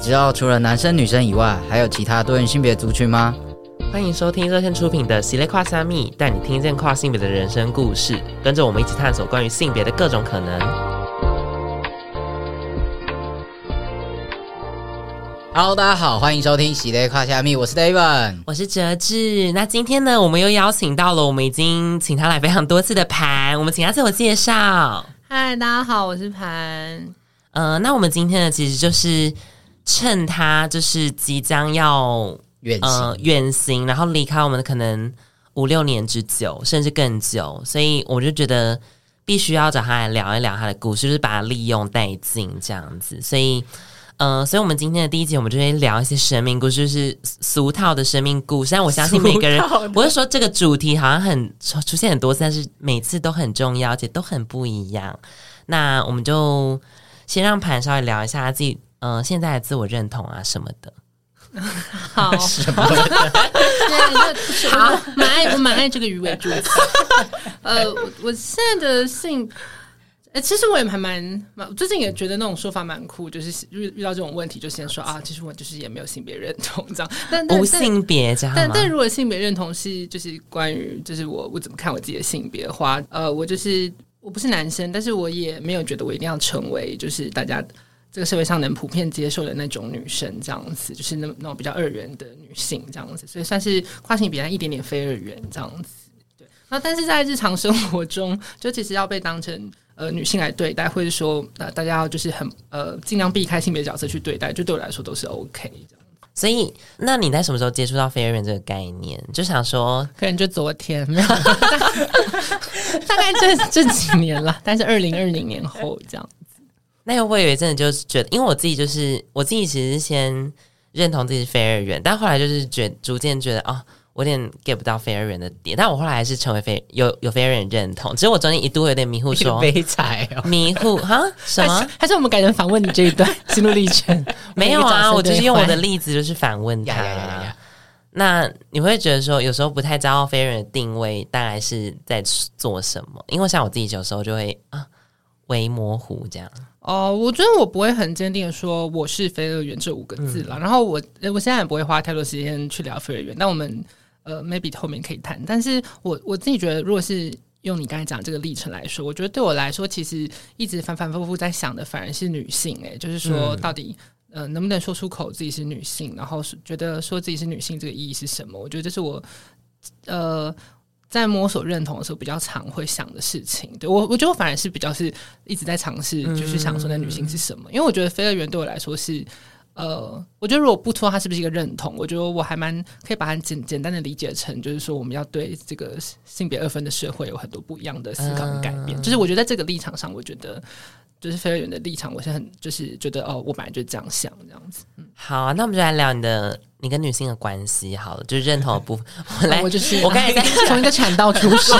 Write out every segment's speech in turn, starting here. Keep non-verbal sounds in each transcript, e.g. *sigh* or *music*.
知道除了男生女生以外，还有其他多元性别族群吗？欢迎收听热线出品的《喜列跨虾米》，带你听见跨性别的人生故事，跟着我们一起探索关于性别的各种可能。Hello，大家好，欢迎收听《喜咧跨虾米》，我是 David，我是哲志。那今天呢，我们又邀请到了我们已经请他来非常多次的盘，我们请他自我介绍。嗨，大家好，我是盘。嗯、呃，那我们今天呢，其实就是趁他就是即将要。远呃远行，然后离开我们可能五六年之久，甚至更久，所以我就觉得必须要找他来聊一聊他的故事，就是把他利用殆尽这样子。所以，呃，所以我们今天的第一集，我们就会聊一些生命故事，就是俗套的生命故事。但我相信每个人，不是说这个主题好像很出现很多次，但是每次都很重要，而且都很不一样。那我们就先让盘稍微聊一下他自己，呃，现在的自我认同啊什么的。*laughs* 好，什么？对，好，蛮爱，我蛮爱这个鱼尾助词。*laughs* 呃，我我现在的性，哎、欸，其实我也还蛮蛮，最近也觉得那种说法蛮酷，就是遇遇到这种问题就先说啊，其实我就是也没有性别认同这样，但无性别这样。但但如果性别认同是就是关于就是我我怎么看我自己的性别的话，呃，我就是我不是男生，但是我也没有觉得我一定要成为就是大家。这个社会上能普遍接受的那种女生，这样子就是那那种比较二元的女性，这样子，所以算是跨性别，一点点非二元这样子。对，那但是在日常生活中，就其实要被当成呃女性来对待，或者说呃大家要就是很呃尽量避开性别角色去对待，就对我来说都是 OK 这样。所以，那你在什么时候接触到非二元这个概念？就想说，可能就昨天，大概这这几年了，但是二零二零年后这样。那我以为真的就是觉得，因为我自己就是我自己，其实先认同自己是非二元，但后来就是觉逐渐觉得哦，我有点 get 不到非二元的点。但我后来还是成为非有有非二元认同，只是我中间一度有点迷糊，说悲惨哦，迷糊哈什么？还是我们改成反问你这一段心路历程？没有啊，我就是用我的例子就是反问他。那你会觉得说，有时候不太知道非二元的定位大概是在做什么？因为像我自己有时候就会啊，微模糊这样。哦，我觉得我不会很坚定的说我是非二元这五个字了。嗯、然后我我现在也不会花太多时间去聊非二元。那我们呃，maybe 后面可以谈。但是我我自己觉得，如果是用你刚才讲这个历程来说，我觉得对我来说，其实一直反反复复在想的，反而是女性。诶，就是说到底呃，能不能说出口自己是女性，然后是觉得说自己是女性这个意义是什么？我觉得这是我呃。在摸索认同的时候，比较常会想的事情，对我，我觉得我反而是比较是一直在尝试，就是想说那女性是什么。嗯、因为我觉得非乐园对我来说是，呃，我觉得如果不说它是不是一个认同，我觉得我还蛮可以把它简简单的理解成，就是说我们要对这个性别二分的社会有很多不一样的思考和改变。嗯、就是我觉得在这个立场上，我觉得就是非二元的立场，我是很就是觉得哦，我本来就这样想这样子。嗯，好啊，那我们就来聊你的。你跟女性的关系好了，就是认同的部分。我来，我就是我刚才在 *laughs* 从一个产道出 *laughs* 生，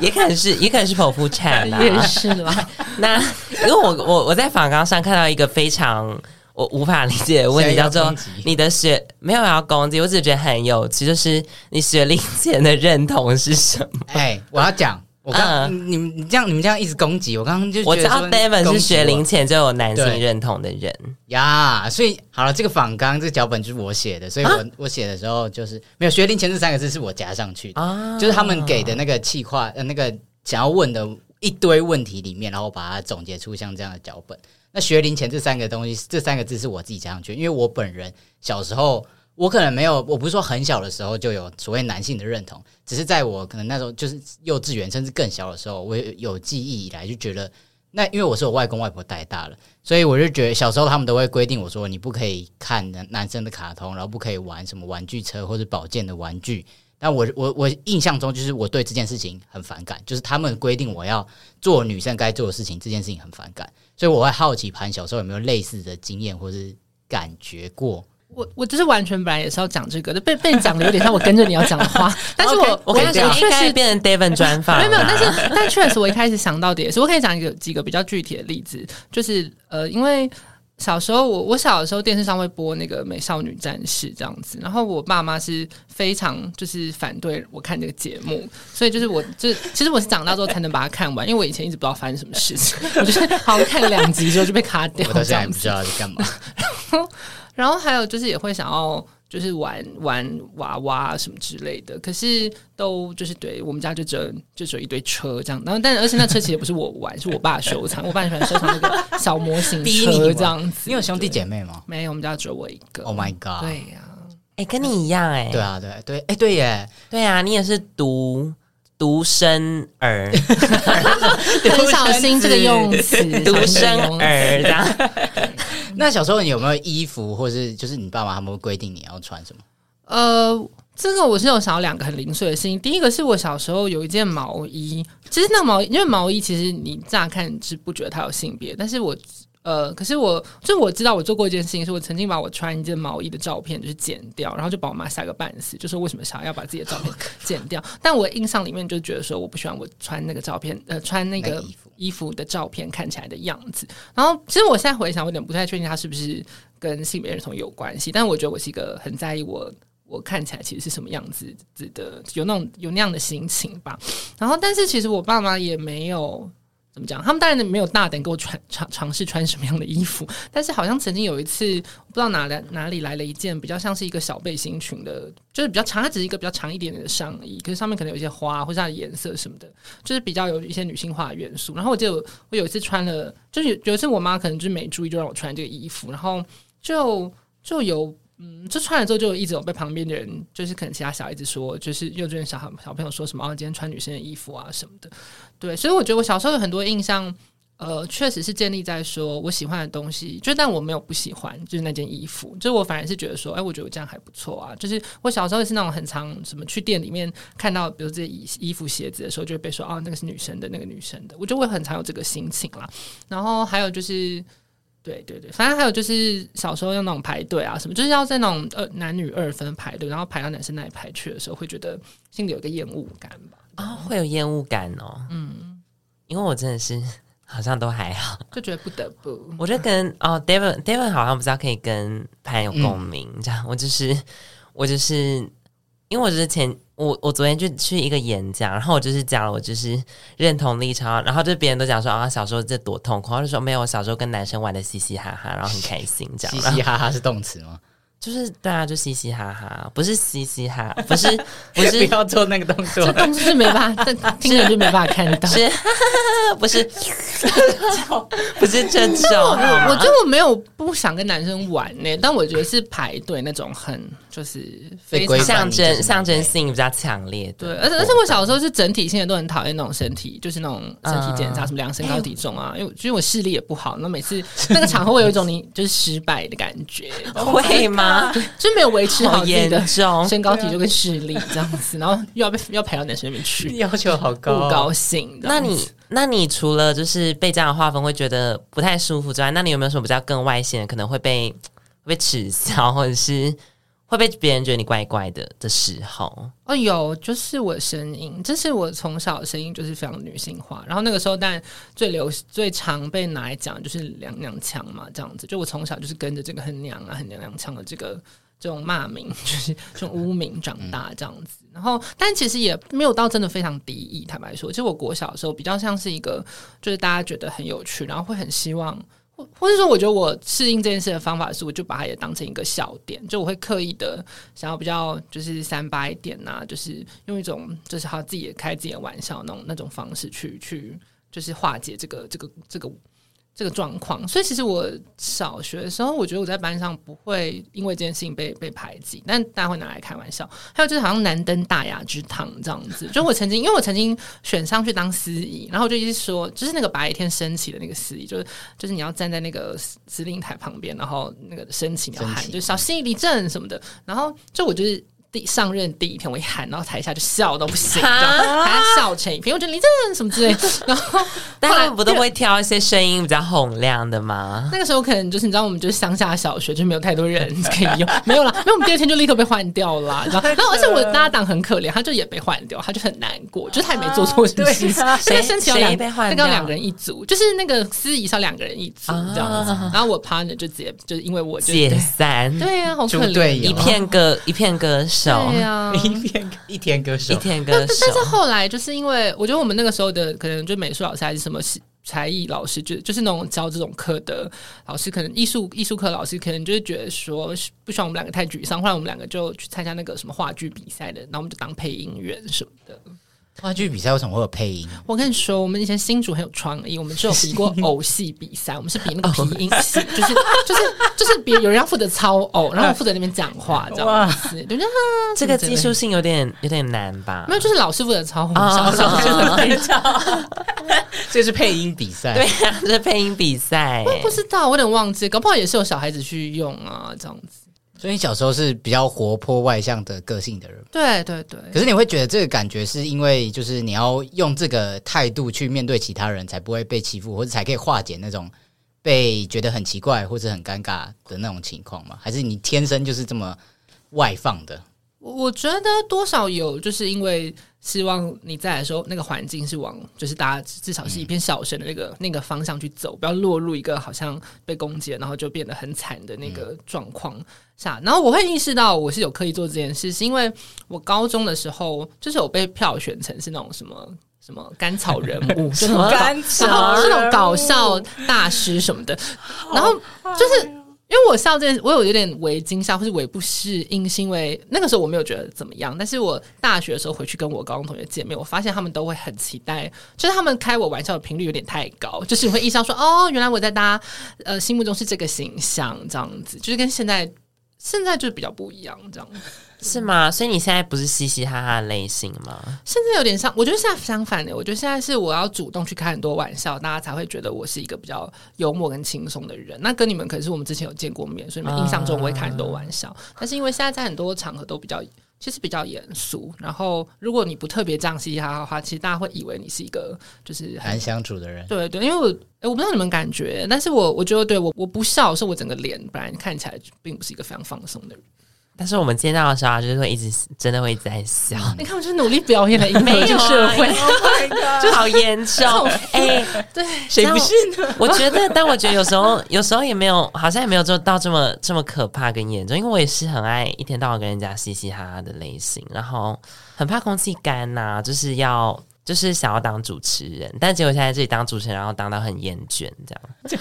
也可能是，也可能是剖腹产啦，也是啦。*laughs* 那因为我我我在访纲上看到一个非常我无法理解的问题，叫做你的学没有要攻击，我只是觉得很有趣，就是你学龄前的认同是什么？哎，我要讲。我刚、嗯、你们你这样你们这样一直攻击我，刚刚就我知道 David 是学龄前就有男性认同的人。呀，所以好了，这个访纲这个脚本就是我写的，所以我、啊、我写的时候就是没有学龄前这三个字是我加上去的，啊、就是他们给的那个气话呃那个想要问的一堆问题里面，然后把它总结出像这样的脚本。那学龄前这三个东西，这三个字是我自己加上去，因为我本人小时候。我可能没有，我不是说很小的时候就有所谓男性的认同，只是在我可能那时候就是幼稚园甚至更小的时候，我有记忆以来就觉得，那因为我是我外公外婆带大了，所以我就觉得小时候他们都会规定我说，你不可以看男生的卡通，然后不可以玩什么玩具车或者宝剑的玩具。但我我我印象中就是我对这件事情很反感，就是他们规定我要做女生该做的事情，这件事情很反感，所以我会好奇盘小时候有没有类似的经验或是感觉过。我我就是完全本来也是要讲这个的，被被你讲的有点像我跟着你要讲的话，*laughs* 但是我 okay, 我跟你讲，确实变成 David 专访，没有没有，但是但确实我一开始想到的也是，我可以讲一个几个比较具体的例子，就是呃，因为小时候我我小的时候电视上会播那个《美少女战士》这样子，然后我爸妈是非常就是反对我看这个节目，所以就是我就其实我是长大之后才能把它看完，因为我以前一直不知道发生什么事情，我就是好像看了两集之后就被卡掉，我到现在也不知道在干嘛。然 *laughs* 后然后还有就是也会想要。就是玩玩娃娃什么之类的，可是都就是对我们家就只有就只有一堆车这样，然后但而且那车其实不是我玩，是我爸收藏，我爸喜欢收藏那个小模型车这样子。*laughs* 你有兄弟姐妹吗？没有，我们家只有我一个。Oh my god！对呀、啊，哎、欸，跟你一样哎、欸。对啊，对对，哎，对耶，对啊，你也是独独生儿，*laughs* 很 *laughs* 小心这个用词，独生儿这样。那小时候你有没有衣服，或是就是你爸妈他们规定你要穿什么？呃，这个我是有想两个很零碎的事情。第一个是我小时候有一件毛衣，其实那毛衣，因为毛衣其实你乍看是不觉得它有性别，但是我呃，可是我就我知道我做过一件事情，是我曾经把我穿一件毛衣的照片就是剪掉，然后就把我妈吓个半死，就是为什么想要把自己的照片 *laughs* 剪掉？但我印象里面就觉得说我不喜欢我穿那个照片，呃，穿那个衣服的照片看起来的样子。然后其实我现在回想，我有点不太确定它是不是跟性别认同有关系，但我觉得我是一个很在意我。我看起来其实是什么样子子的，有那种有那样的心情吧。然后，但是其实我爸妈也没有怎么讲，他们当然没有大胆给我穿尝尝试穿什么样的衣服。但是好像曾经有一次，不知道哪来哪里来了一件比较像是一个小背心裙的，就是比较长，它只是一个比较长一点点的上衣，可是上面可能有一些花或者它的颜色什么的，就是比较有一些女性化的元素。然后我就我，有一次穿了，就是有，有一次我妈可能就没注意，就让我穿这个衣服，然后就就有。嗯，就穿了之后，就一直有被旁边的人，就是可能其他小孩子说，就是幼稚园小孩小朋友说什么，哦，今天穿女生的衣服啊什么的。对，所以我觉得我小时候有很多印象，呃，确实是建立在说我喜欢的东西，就但我没有不喜欢，就是那件衣服，就我反而是觉得说，哎，我觉得我这样还不错啊。就是我小时候也是那种很常什么去店里面看到，比如这些衣衣服鞋子的时候，就会被说，哦，那个是女生的，那个女生的，我就会很常有这个心情啦。然后还有就是。对对对，反正还有就是小时候要那种排队啊什么，就是要在那种呃男女二分排队，然后排到男生那里排去的时候，会觉得心里有个厌恶感吧？啊、哦，会有厌恶感哦。嗯，因为我真的是好像都还好，*laughs* 就觉得不得不。我觉得跟哦，David David 好像不知道可以跟潘有共鸣，这样、嗯、我就是我就是因为我就是前。我我昨天就去一个演讲，然后我就是讲了我就是认同立场，然后就别人都讲说啊小时候这多痛苦，然后就说没有，我小时候跟男生玩的嘻嘻哈哈，然后很开心这样。嘻嘻哈哈是动词吗？*laughs* 就是对啊，就嘻嘻哈哈，不是嘻嘻哈，不是 *laughs* 不是不要做那个动作，这动作是没办法，这 *laughs* 听着就没办法看到，是不是不是这种。我我觉得我没有不想跟男生玩呢，但我觉得是排队那种很就是非常象征象征性比较强烈的。对，而且而且我小时候是整体性的都很讨厌那种身体，就是那种身体检查，什么量身高体重啊，因为因为我视力也不好，那每次那个场合会有一种你就是失败的感觉，会吗？*laughs* 就没有维持好自己的身高体重跟视力这样子，然后又要被又要排到男生那边去，*laughs* 要求好高，不高兴。那你那你除了就是被这样的划分会觉得不太舒服之外，那你有没有什么比较更外显的，可能会被被耻笑，或者是？会被别人觉得你怪怪的的时候，哦，有，就是我声音，这是我从小声音就是非常女性化。然后那个时候，但最流最常被拿来讲就是娘娘腔嘛，这样子。就我从小就是跟着这个很娘啊、很娘娘腔的这个这种骂名，就是这种污名长大这样子。然后，但其实也没有到真的非常敌意。坦白说，其实我国小的时候比较像是一个，就是大家觉得很有趣，然后会很希望。或或者说，我觉得我适应这件事的方法是，我就把它也当成一个笑点，就我会刻意的想要比较就是三八一点呐，就是用一种就是他自己也开自己的玩笑那种那种方式去去就是化解这个这个这个。这个状况，所以其实我小学的时候，我觉得我在班上不会因为这件事情被被排挤，但大家会拿来开玩笑。还有就是好像难登大雅之堂这样子，就我曾经因为我曾经选上去当司仪，然后就一直说，就是那个白天升旗的那个司仪，就是就是你要站在那个司令台旁边，然后那个升旗你要喊，就小心立正什么的，然后就我就是。第上任第一天，我一喊，然后台下就笑都不行，这样台下笑成一片。我觉得你这什么之类的。然后 *laughs* 但他们不都会挑一些声音比较洪亮的吗？那个时候可能就是你知道，我们就是乡下小学，就没有太多人可以用，没有啦。因为我们第二天就立刻被换掉了。然后，然后而且我搭档很可怜，他就也被换掉，他就很难过，就是他也没做错什么事情。谁申请两被换掉？那个两个人一组，就是那个司仪是两个人一组这样子。然后我 partner 就直接就是因为我就解散，对呀，好可怜，一片歌一片歌手。对呀，*laughs* 一天一天歌手，一天歌手。但是后来就是因为我觉得我们那个时候的可能就美术老师还是什么才艺老师，就就是那种教这种课的老师，可能艺术艺术课老师可能就是觉得说不希望我们两个太沮丧，后来我们两个就去参加那个什么话剧比赛的，然后我们就当配音员什么的。话剧比赛为什么会有配音？我跟你说，我们以前新竹很有创意，我们只有比过偶戏比赛，我们是比那个皮音戏，*laughs* 就是就是就是比有人要负责操偶，然后负责那边讲话这样子。对，这个技术性有点有点难吧？没有，就是老师负责操偶，*laughs* 这是配音比赛，对呀，这是配音比赛。我不知道，我有点忘记，搞不好也是有小孩子去用啊，这样子。所以你小时候是比较活泼外向的个性的人，对对对。可是你会觉得这个感觉是因为就是你要用这个态度去面对其他人，才不会被欺负，或者才可以化解那种被觉得很奇怪或者很尴尬的那种情况吗？还是你天生就是这么外放的？我觉得多少有，就是因为。希望你在的时候，那个环境是往，就是大家至少是一片笑声的那个、嗯、那个方向去走，不要落入一个好像被攻击，然后就变得很惨的那个状况下。然后我会意识到我是有刻意做这件事，是因为我高中的时候就是有被票选成是那种什么什么甘草人物，*laughs* 什么甘草，是那种搞笑大师什么的，然后就是。因为我笑这件事，我有有点为惊吓，或是为不适应，是因为那个时候我没有觉得怎么样。但是我大学的时候回去跟我高中同学见面，我发现他们都会很期待，就是他们开我玩笑的频率有点太高，就是你会意识到说，哦，原来我在大家呃心目中是这个形象，这样子，就是跟现在现在就比较不一样，这样子。是吗？所以你现在不是嘻嘻哈哈的类型吗？现在有点像，我觉得现在相反的。我觉得现在是我要主动去开很多玩笑，大家才会觉得我是一个比较幽默跟轻松的人。那跟你们可是我们之前有见过面，所以你们印象中我会开很多玩笑。Uh、但是因为现在在很多场合都比较，其实比较严肃。然后如果你不特别这样嘻嘻哈哈的话，其实大家会以为你是一个就是很难相处的人。对对，因为我我不知道你们感觉，但是我我觉得对我我不笑，是我整个脸本来看起来并不是一个非常放松的人。但是我们见到的时候，就是会一直真的会一直在笑。你 *laughs* 看，我就是努力表演了一 *laughs* 个社会，*laughs* 就好严重。哎，对，谁不是呢？我觉得，但我觉得有时候，有时候也没有，好像也没有做到这么这么可怕跟严重。因为我也是很爱一天到晚跟人家嘻嘻哈哈的类型，然后很怕空气干呐，就是要。就是想要当主持人，但结果现在自己当主持人，然后当到很厌倦，这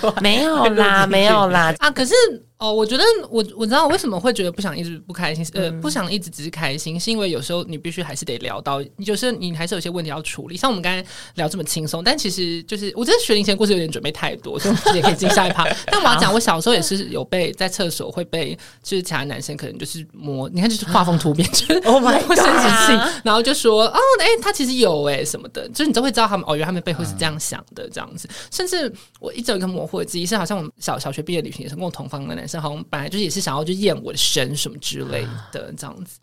样没有啦，没有啦啊！可是哦，我觉得我我知道我为什么会觉得不想一直不开心，呃，不想一直只是开心，是因为有时候你必须还是得聊到，就是你还是有些问题要处理。像我们刚才聊这么轻松，但其实就是我觉得学龄前故事有点准备太多，所以我们也可以进下一趴。*laughs* 但我要讲，我小时候也是有被在厕所会被就是其他男生可能就是摸，你看就是画风突变，就是哦，*laughs* my god，生殖器，然后就说哦，哎，他其实有哎。什么的，就是你都会知道他们哦，原来他们背后是这样想的，这样子。甚至我一直有一个模糊的记忆，是好像我们小小学毕业旅行的时候，跟我同房的男生，好像本来就是也是想要去验我的身什么之类的，这样子。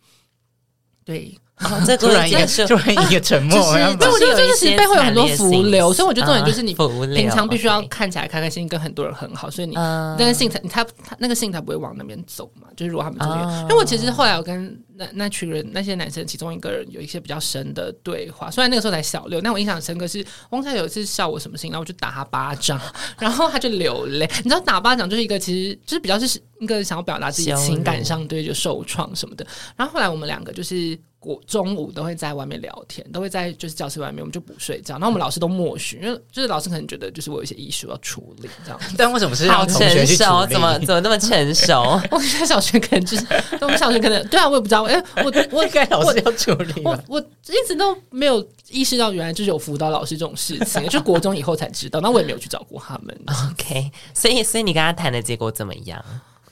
对。*laughs* 这突然一个，突然一个沉默。*laughs* 对，我觉得这个其实背后有很多浮流，所以我觉得重点就是你平常必须要看起来开开心心，跟很多人很好，所以你那个性才，他他那个性才不会往那边走嘛。就是如果他们这边，因为我其实后来我跟那那群人那些男生其中一个人有一些比较深的对话，虽然那个时候才小六，但我印象深刻是汪才有一次笑我什么事情，然后我就打他巴掌，然后他就流泪。你知道打巴掌就是一个其实就是比较是一个想要表达自己情感上对就受创什么的。然后后来我们两个就是。过中午都会在外面聊天，都会在就是教室外面，我们就不睡觉。然后我们老师都默许，因为就是老师可能觉得就是我有一些艺术要处理这样。*laughs* 但为什么是好成熟？怎么怎么那么成熟？*laughs* 我觉得小学可能就是，我们小学可能对啊，我也不知道。哎、欸，我我 *laughs* 应该老师要处理我。我我一直都没有意识到，原来就是有辅导老师这种事情，就国中以后才知道。那我也没有去找过他们。OK，所以所以你跟他谈的结果怎么样？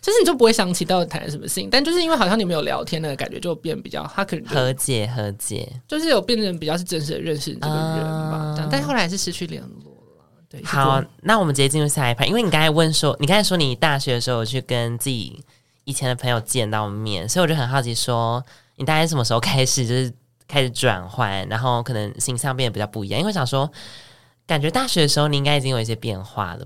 就是你就不会想起到底谈了什么事情，但就是因为好像你们有聊天，的感觉就变比较，他可能和解和解，就是有变成比较是真实的认识这个人吧。但后来还是失去联络了。对，好，那我们直接进入下一盘，因为你刚才问说，你刚才说你大学的时候去跟自己以前的朋友见到面，所以我就很好奇说，你大概什么时候开始就是开始转换，然后可能形象变得比较不一样？因为我想说，感觉大学的时候你应该已经有一些变化了。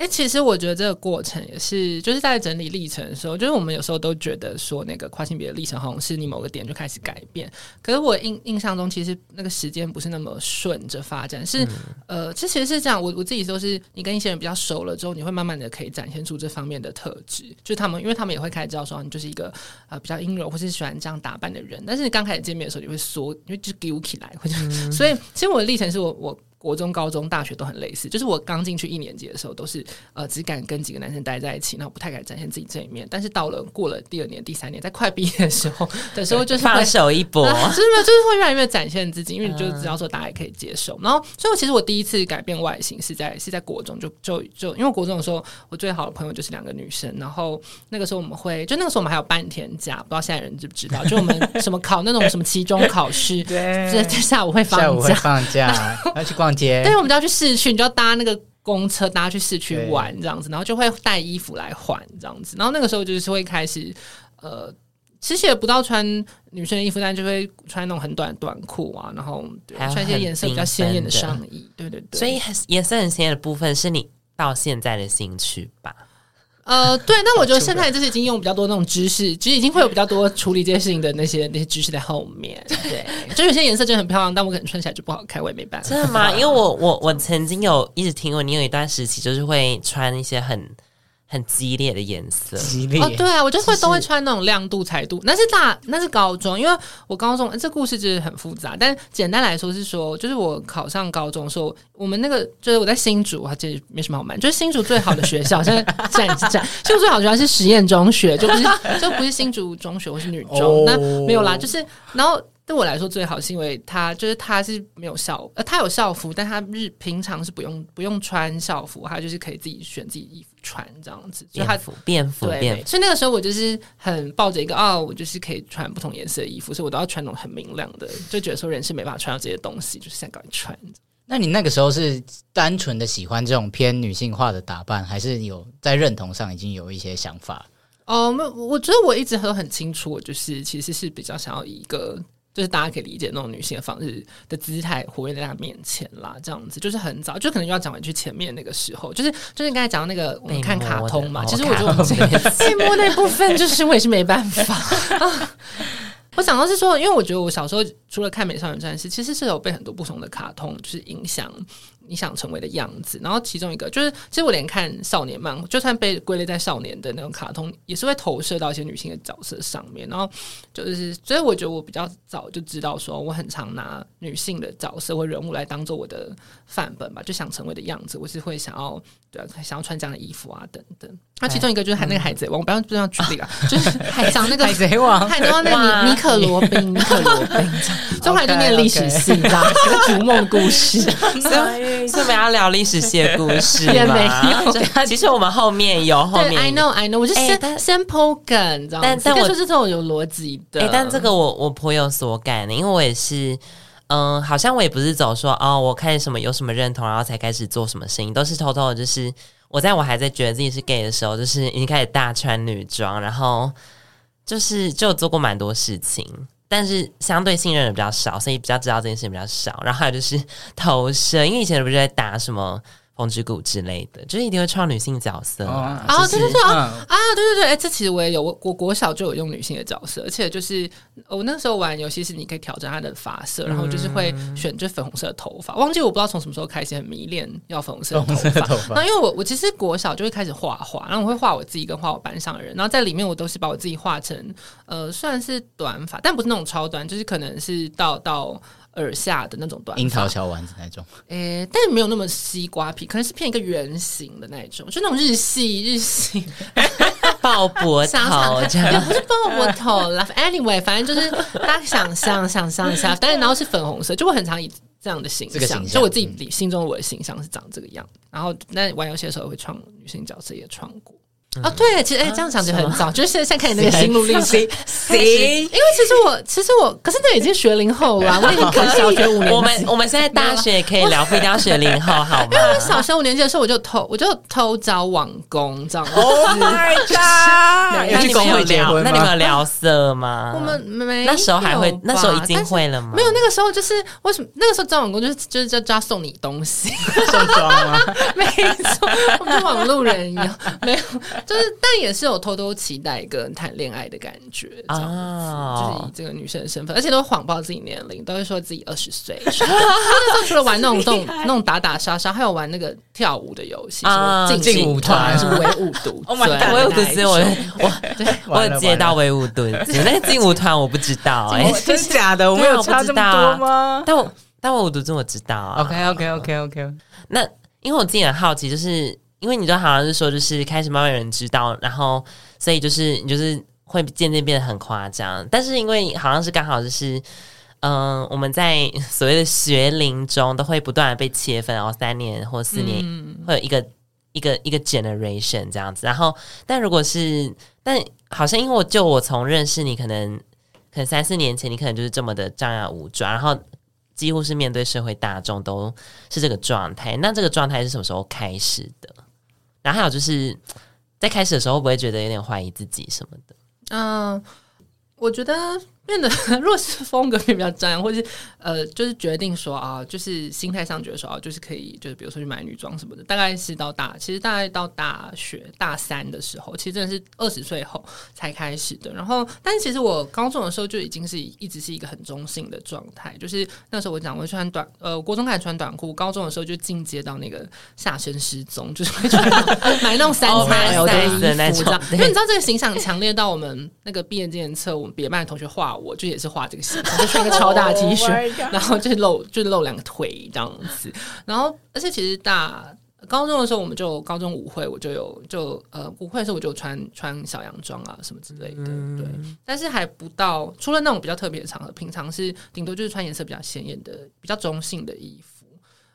哎、欸，其实我觉得这个过程也是，就是在整理历程的时候，就是我们有时候都觉得说，那个跨性别的历程好像是你某个点就开始改变。可是我印印象中，其实那个时间不是那么顺着发展，是、嗯、呃，这其实是这样。我我自己都是，你跟一些人比较熟了之后，你会慢慢的可以展现出这方面的特质。就他们，因为他们也会开始知道说，你就是一个呃比较阴柔或是喜欢这样打扮的人。但是你刚开始见面的时候，你会缩，因为就丢起来，或者、嗯、*laughs* 所以其实我的历程是我我。国中、高中、大学都很类似，就是我刚进去一年级的时候，都是呃只敢跟几个男生待在一起，然后不太敢展现自己这一面。但是到了过了第二年、第三年，在快毕业的时候 *laughs* 的时候，就是放手一搏，啊、就是，就是会越来越展现自己，因为你就知道说大家也可以接受。然后，所以我其实我第一次改变外形是在是在国中，就就就因为国中的时候，我最好的朋友就是两个女生，然后那个时候我们会，就那个时候我们还有半天假，不知道现在人知不知道？就我们什么考那种什么期中考试，*laughs* 对，就下午会放假，下午会放假 *laughs* 要去逛街，对，我们就要去。市区，你就要搭那个公车，搭去市区玩这样子，然后就会带衣服来换这样子，然后那个时候就是会开始，呃，其实也不到穿女生的衣服，但就会穿那种很短的短裤啊，然后穿一些颜色比较鲜艳的上衣，对对对。所以颜色很鲜艳的部分是你到现在的兴趣吧？呃，对，那我觉得现在就是已经用比较多那种知识，其实已经会有比较多处理 *laughs* 这些事情的那些那些知识在后面。对，就有些颜色真的很漂亮，但我可能穿起来就不好看，我也没办法。真的吗？因为我我我曾经有一直听过，你有一段时期就是会穿一些很。很激烈的颜色，激烈哦，对啊，我就会都会穿那种亮度、彩度。那是大，那是高中，因为我高中这故事就是很复杂，但简单来说是说，就是我考上高中的时候，我们那个就是我在新竹，啊，这没什么好瞒，就是新竹最好的学校，现在站一站，新竹最好的学校是实验中学，就不是就不是新竹中学或是女中，哦、那没有啦，就是然后。对我来说最好是因为他就是他是没有校呃他有校服，但他日平常是不用不用穿校服，他就是可以自己选自己衣服穿这样子。就他便服便服对，所以那个时候我就是很抱着一个哦，我就是可以穿不同颜色的衣服，所以我都要穿那种很明亮的，就觉得说人是没办法穿到这些东西，就是想赶紧穿。那你那个时候是单纯的喜欢这种偏女性化的打扮，还是有在认同上已经有一些想法？哦，没，我觉得我一直都很清楚，我就是其实是比较想要一个。就是大家可以理解那种女性的方式的姿态活跃在她面前啦，这样子就是很早，就可能又要讲回去前面那个时候，就是就是刚才讲到那个我们看卡通嘛，其实我觉得我们这个 *laughs* 被摸那部分，就是我也是没办法啊。*laughs* 我想到是说，因为我觉得我小时候除了看《美少女战士》，其实是有被很多不同的卡通就是影响。你想成为的样子，然后其中一个就是，其实我连看少年漫，就算被归类在少年的那种卡通，也是会投射到一些女性的角色上面。然后就是，所以我觉得我比较早就知道，说我很常拿女性的角色或人物来当做我的范本吧，就想成为的样子，我是会想要对啊，想要穿这样的衣服啊等等。那其中一个就是还那个海贼王，我不要这样举例啊，就是海上那个海贼王，海贼王那个尼尼可罗宾，尼可罗宾，中海就念历史系，你知道？这个逐梦故事。*laughs* 是不要聊历史系的故事吗？也没有。*laughs* 其实我们后面有后面，I know I know，我就先、欸、先抛梗，你知道吗？但但我就是这种有逻辑的。但这个我我颇有所感的，因为我也是，嗯、呃，好像我也不是走说哦，我看什么有什么认同，然后才开始做什么事情，都是偷偷的。就是我在我还在觉得自己是 gay 的时候，就是已经开始大穿女装，然后就是就做过蛮多事情。但是相对信任的比较少，所以比较知道这件事情比较少。然后还有就是投射，因为以前不是在打什么。风之谷之类的，就是一定会创女性角色啊！哦，对对对啊啊！对对对，哎，这其实我也有，我我国小就有用女性的角色，而且就是我那时候玩游戏是你可以调整她的发色，然后就是会选就粉红色的头发。忘记我不知道从什么时候开始很迷恋要粉红色的头发。那因为我我其实国小就会开始画画，然后我会画我自己跟画我班上的人，然后在里面我都是把我自己画成呃算是短发，但不是那种超短，就是可能是到到。耳下的那种短，樱桃小丸子那种，诶、欸，但是没有那么西瓜皮，可能是偏一个圆形的那种，就那种日系日系 *laughs* 爆脖头，也不是爆脖头啦。Anyway，反正就是大家想象想象一下，但是然后是粉红色，就会很常以这样的形象，形象就我自己心中我的形象是长这个样子。然后那玩游戏的时候会创女性角色也创过。哦，对，其实哎，这样讲就很早，就是现在看你那个心路历程，*laughs* 行。因为其实我，其实我，可是那已经学龄后了，我已经 *laughs* 可小学五年级。我们我们现在大学也可以聊，不一定要学龄后，*laughs* 好吗？因为我小学五年级的时候，我就偷，我就偷找网工，这样子。Oh my god！那你们有聊？那你们有聊色吗？我们没。那时候还会？那时候已经会了吗？没有，那个时候就是为什么？那个时候找网工就是就是叫叫送你东西，送装吗？没错，我们网路人一样，没有。就是，但也是有偷偷期待一个人谈恋爱的感觉，这样子，哦、就是以这个女生的身份，而且都谎报自己年龄，都会说自己二十岁。*laughs* 那时候除了玩那种那种那种打打杀杀，还有玩那个跳舞的游戏，什么劲舞团，什么唯舞独 *laughs* 尊。唯舞独尊，我我我有接到唯舞独尊，那个劲舞团我不知道，*laughs* 哎，真假的？我没有差这么多吗？但我但唯舞独尊我知道。OK OK OK OK，那因为我自己很好奇，就是。因为你就好像是说，就是开始慢慢有人知道，然后所以就是你就是会渐渐变得很夸张。但是因为好像是刚好就是，嗯、*laughs* 呃，我们在所谓的学龄中都会不断的被切分，然后三年或四年会有一个、嗯、一个一个 generation 这样子。然后，但如果是，但好像因为我就我从认识你，可能可能三四年前，你可能就是这么的张牙舞爪，然后。几乎是面对社会大众都是这个状态，那这个状态是什么时候开始的？然后还有就是在开始的时候，会不会觉得有点怀疑自己什么的？嗯、我觉得。变得弱势风格也比较张扬，或者是呃，就是决定说啊，就是心态上觉得说啊，就是可以，就是比如说去买女装什么的。大概是到大，其实大概到大学大三的时候，其实真的是二十岁后才开始的。然后，但是其实我高中的时候就已经是一直是一个很中性的状态，就是那时候我讲我穿短呃，国中开始穿短裤，高中的时候就进阶到那个下身失踪，*laughs* 就是会穿买那种三叉腰的衣服这样。因为你知道这个形象强烈到我们那个毕业纪念册，我们别班的同学画。我就也是画这个形象，就穿一个超大 *laughs* T 恤，oh、然后就露就露两个腿这样子。然后，而且其实大高中的时候，我们就高中舞会，我就有就呃舞会的时候我就穿穿小洋装啊什么之类的，嗯、对。但是还不到，除了那种比较特别的场合，平常是顶多就是穿颜色比较鲜艳的、比较中性的衣服。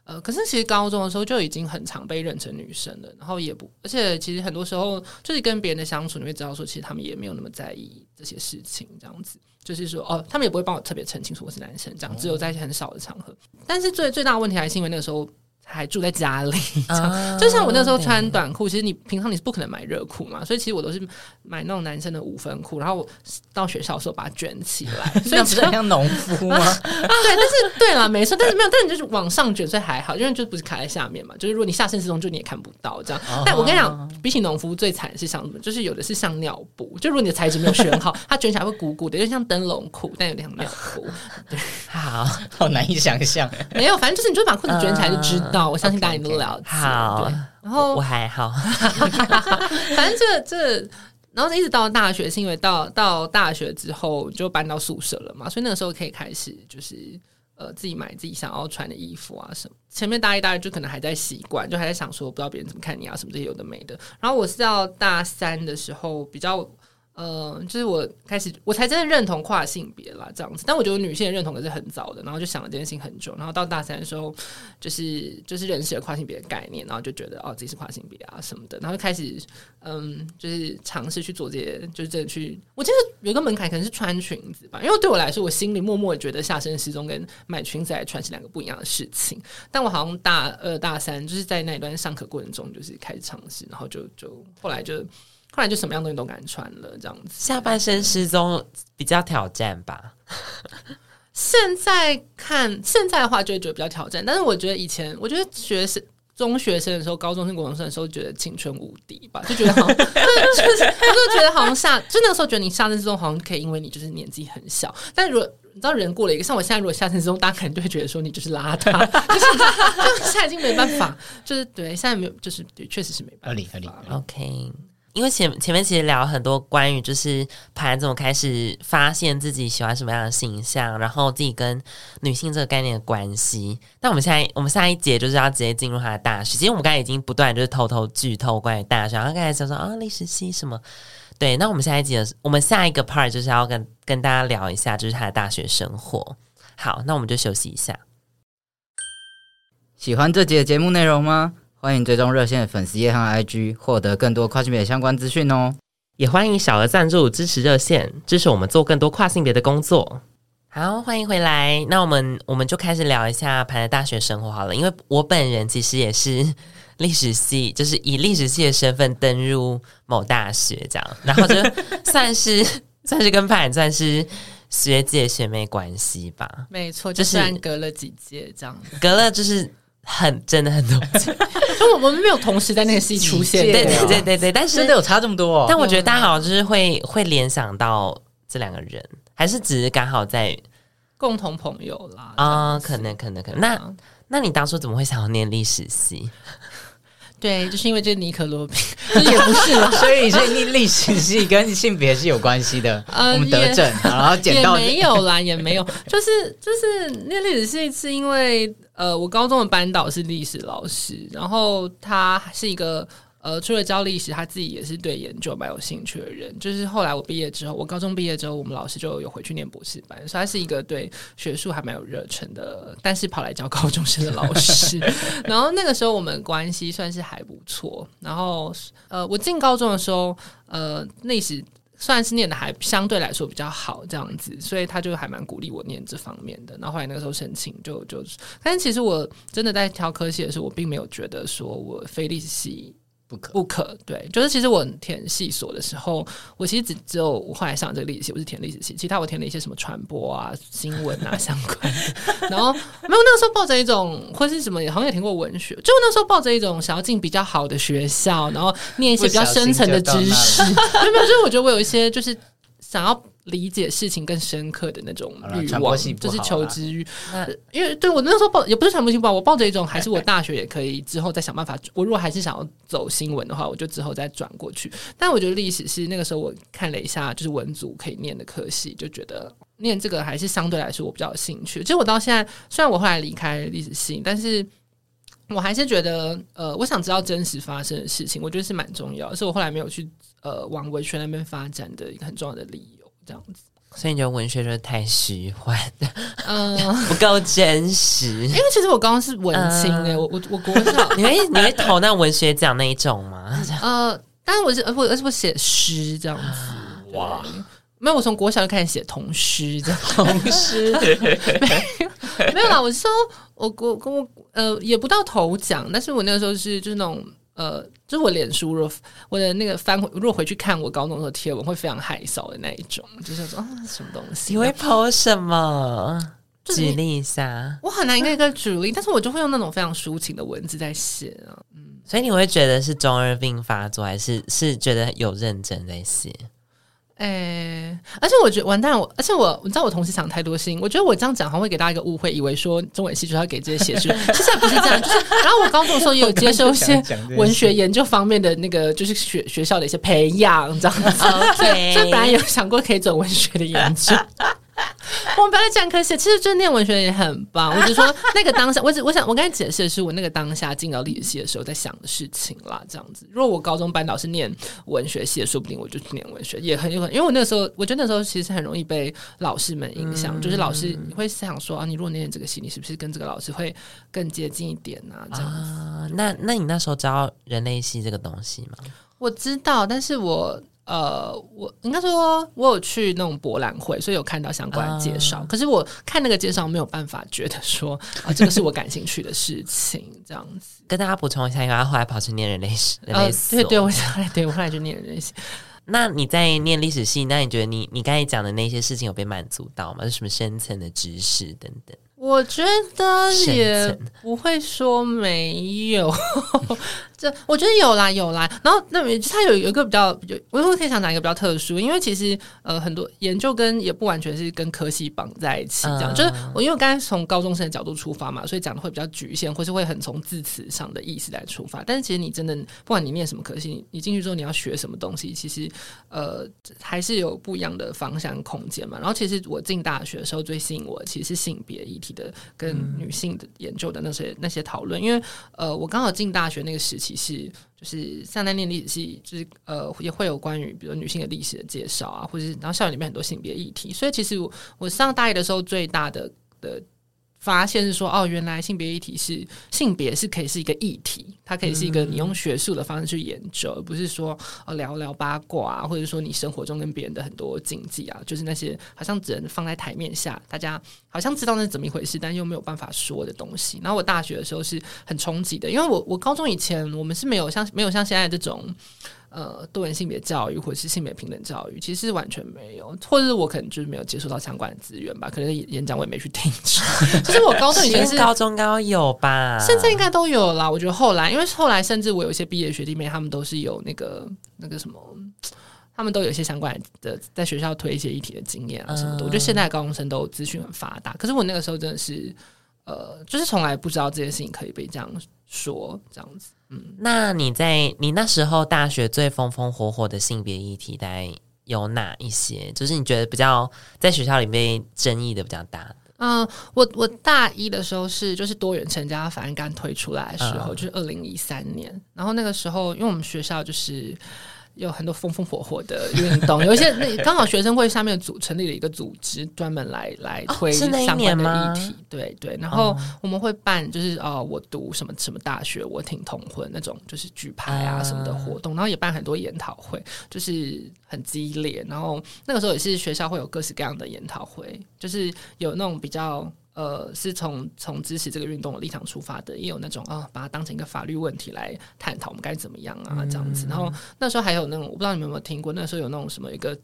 呃，可是其实高中的时候就已经很常被认成女生了，然后也不，而且其实很多时候就是跟别人的相处，你会知道说，其实他们也没有那么在意这些事情，这样子，就是说，哦，他们也不会帮我特别澄清说我是男生，这样，只有在一些很少的场合。但是最最大的问题还是因为那个时候。还住在家里，啊、就像我那时候穿短裤，其实你平常你是不可能买热裤嘛，所以其实我都是买那种男生的五分裤，然后我到学校的时候把它卷起来，*laughs* 所以不是很像农夫吗？*laughs* 啊对，但是对了，没错，但是没有，但是你就是往上卷，所以还好，因为就不是卡在下面嘛，就是如果你下身失踪，就你也看不到这样。啊、但我跟你讲，比起农夫最惨的是像什么？就是有的是像尿布，就如果你的材质没有选好，它卷起来会鼓鼓的，就像灯笼裤，但有点像尿布。对，*laughs* 好 *laughs* 好难以想象。没有，反正就是你就把裤子卷起来就知道，uh, 我相信大家都。了解，好，然后我还好，*laughs* 反正这这，然后一直到大学，是因为到到大学之后就搬到宿舍了嘛，所以那个时候可以开始就是呃自己买自己想要穿的衣服啊什么。前面大一、大二就可能还在习惯，就还在想说不知道别人怎么看你啊什么这些有的没的。然后我是到大三的时候比较。呃，就是我开始，我才真的认同跨性别啦，这样子。但我觉得女性认同可是很早的，然后就想了这件事情很久。然后到大三的时候，就是就是认识了跨性别的概念，然后就觉得哦，自己是跨性别啊什么的。然后就开始，嗯，就是尝试去做这些，就是真的去。我记得有一个门槛可能是穿裙子吧，因为对我来说，我心里默默觉得下身失踪跟买裙子来穿是两个不一样的事情。但我好像大二大三就是在那一段上课过程中，就是开始尝试，然后就就后来就。后来就什么样东西都敢穿了，这样子。下半身失踪比较挑战吧。现在看现在的话，就会觉得比较挑战。但是我觉得以前，我觉得学生中学生的时候，高中生、国中生的时候，觉得青春无敌吧，就觉得好像，就 *laughs* 是就是，我就觉得好像下，就那个时候觉得你下身失踪好像可以，因为你就是年纪很小。但如果你知道人过了一个，像我现在如果下身失踪，大家可能就会觉得说你就是邋遢，就是就现在已经没办法，就是对，现在没有，就是对，确实是没办法。合理合理，OK。因为前前面其实聊很多关于就是盘怎么开始发现自己喜欢什么样的形象，然后自己跟女性这个概念的关系。那我们现在我们下一节就是要直接进入他的大学。其实我们刚才已经不断就是偷偷剧透关于大学，然后刚才讲说啊历史系什么。对，那我们下一节我们下一个 part 就是要跟跟大家聊一下就是他的大学生活。好，那我们就休息一下。喜欢这节节目内容吗？欢迎追踪热线粉丝页和 IG，获得更多跨性别相关资讯哦。也欢迎小额赞助支持热线，支持我们做更多跨性别的工作。好，欢迎回来。那我们我们就开始聊一下排的大学生活好了，因为我本人其实也是历史系，就是以历史系的身份登入某大学这样，然后就算是 *laughs* 算是跟排算是学姐学妹关系吧。没错，就是隔了几届这样，隔了就是。很真的很多届，*laughs* 就我们没有同时在那个戏出现，对对对对对，但是真的有差这么多。哦但我觉得大家好像就是会会联想到这两个人，还是只是刚好在共同朋友啦啊？可能可能可能。那那你当初怎么会想要念历史系？对，就是因为这个尼可罗宾，*laughs* 也不是了，所以是念历史系跟性别是有关系的。*laughs* 呃，我们得证，然后捡到也没有啦，也没有，就是就是念历史系是因为。呃，我高中的班导是历史老师，然后他是一个呃，除了教历史，他自己也是对研究蛮有兴趣的人。就是后来我毕业之后，我高中毕业之后，我们老师就有回去念博士班，所以他是一个对学术还蛮有热忱的，但是跑来教高中生的老师。*laughs* 然后那个时候我们关系算是还不错。然后呃，我进高中的时候，呃，历史。算是念的还相对来说比较好这样子，所以他就还蛮鼓励我念这方面的。然后后来那个时候申请就就，但是其实我真的在挑科系的时候，我并没有觉得说我非历史系。不可不可，对，就是其实我填系所的时候，我其实只只有我后来上这个历史系，我是填历史系，其他我填了一些什么传播啊、新闻啊 *laughs* 相关的。然后没有那个时候抱着一种或是什么，好像也填过文学，就那时候抱着一种想要进比较好的学校，然后念一些比较深层的知识。*laughs* 没有没有，就是我觉得我有一些就是想要。理解事情更深刻的那种欲望，就是求知欲。因为对我那时候抱也不是传播性不好，我抱着一种还是我大学也可以 *laughs* 之后再想办法。我如果还是想要走新闻的话，我就之后再转过去。*laughs* 但我觉得历史是那个时候我看了一下，就是文组可以念的科系，就觉得念这个还是相对来说我比较有兴趣。其实我到现在，虽然我后来离开历史系，但是我还是觉得，呃，我想知道真实发生的事情，我觉得是蛮重要的，是我后来没有去呃往文学那边发展的一个很重要的理由。这样子，所以你觉得文学就是太虚幻，嗯，*laughs* 不够真实。因为其实我刚刚是文青哎、我我我国小，*laughs* 你会你会投那文学奖那一种吗？*laughs* 呃，当然我是我而且我写诗这样子，哇，没有，我从国小就开始写童诗，这样童诗没有啦，我是说我我跟我呃也不到头奖，但是我那个时候是就是那种。呃，就是我脸书，若我的那个翻回，如果回去看我高中的贴文，会非常害臊的那一种，就是说啊，什么东西？你会 po 什么？举例一下。我很难一个一个举例，但是我就会用那种非常抒情的文字在写啊。嗯，所以你会觉得是中二病发作，还是是觉得有认真在写？哎、欸，而且我觉得完蛋，我而且我你知道我同时想太多事情，我觉得我这样讲好像会给大家一个误会，以为说中文系就要给这些写书，*laughs* 其实不是这样。就是然后我高中的时候也有接受一些文学研究方面的那个，就是学学校的一些培养，这样子。Okay. *laughs* 所以本来有想过可以走文学的研究。*laughs* 我们不要再讲科学，其实就念文学也很棒。我只说那个当下，*laughs* 我只我想我刚才解释的是我那个当下进到历史系的时候在想的事情啦。这样子，如果我高中班导是念文学系的，说不定我就去念文学，也很有可能。因为我那个时候，我觉得那时候其实很容易被老师们影响，嗯、就是老师你会想说啊，你如果念这个系，你是不是跟这个老师会更接近一点啊？这样子。啊、那那你那时候知道人类系这个东西吗？我知道，但是我。呃，我应该说，我有去那种博览会，所以有看到相关的介绍。Uh, 可是我看那个介绍，没有办法觉得说啊，*laughs* 这个是我感兴趣的事情。这样子，跟大家补充一下，因为他后来跑去念人类史，人类史。对对，我后来对我后来就念人类史。那你在念历史系，那你觉得你你刚才讲的那些事情有被满足到吗？就什么深层的知识等等？我觉得也不会说没有。这我觉得有啦有啦，然后那它有有一个比较，我会可以想讲一个比较特殊，因为其实呃很多研究跟也不完全是跟科系绑在一起，这样、嗯、就是我因为我刚才从高中生的角度出发嘛，所以讲的会比较局限，或是会很从字词上的意思来出发。但是其实你真的不管你念什么科系，你进去之后你要学什么东西，其实呃还是有不一样的方向空间嘛。然后其实我进大学的时候最吸引我其实是性别议题的跟女性的研究的那些那些讨论，因为呃我刚好进大学那个时期。其实就是像在念历史系，就是呃也会有关于比如女性的历史的介绍啊，或者是然后校园里面很多性别议题，所以其实我我上大一的时候最大的的发现是说，哦，原来性别议题是性别是可以是一个议题，它可以是一个你用学术的方式去研究，而不是说哦聊聊八卦啊，或者说你生活中跟别人的很多禁忌啊，就是那些好像只能放在台面下，大家好像知道那是怎么一回事，但又没有办法说的东西。然后我大学的时候是很冲击的，因为我我高中以前我们是没有像没有像现在这种。呃，多元性别教育或者是性别平等教育，其实完全没有，或者是我可能就是没有接触到相关的资源吧。可能演讲我也没去听。其 *laughs* 实我高中已经是高中应该有吧，现在应该都有啦。我觉得后来，因为后来甚至我有一些毕业学弟妹，他们都是有那个那个什么，他们都有一些相关的在学校推一些议题的经验啊什么的。嗯、我觉得现在高中生都资讯很发达，可是我那个时候真的是，呃，就是从来不知道这件事情可以被这样说，这样子。嗯，那你在你那时候大学最风风火火的性别议题，大概有哪一些？就是你觉得比较在学校里面争议的比较大的？嗯、呃，我我大一的时候是就是多元成家法案刚推出来的时候，嗯、就是二零一三年，然后那个时候因为我们学校就是。有很多风风火火的运动，*laughs* 有一些那刚好学生会下面组成立了一个组织，专门来来推相关的议题。对对，然后我们会办就是哦，我读什么什么大学，我挺同婚那种，就是举牌啊什么的活动，然后也办很多研讨会，就是很激烈。然后那个时候也是学校会有各式各样的研讨会，就是有那种比较。呃，是从从支持这个运动的立场出发的，也有那种啊、哦，把它当成一个法律问题来探讨，我们该怎么样啊，这样子。然后那时候还有那种，我不知道你们有没有听过，那时候有那种什么一个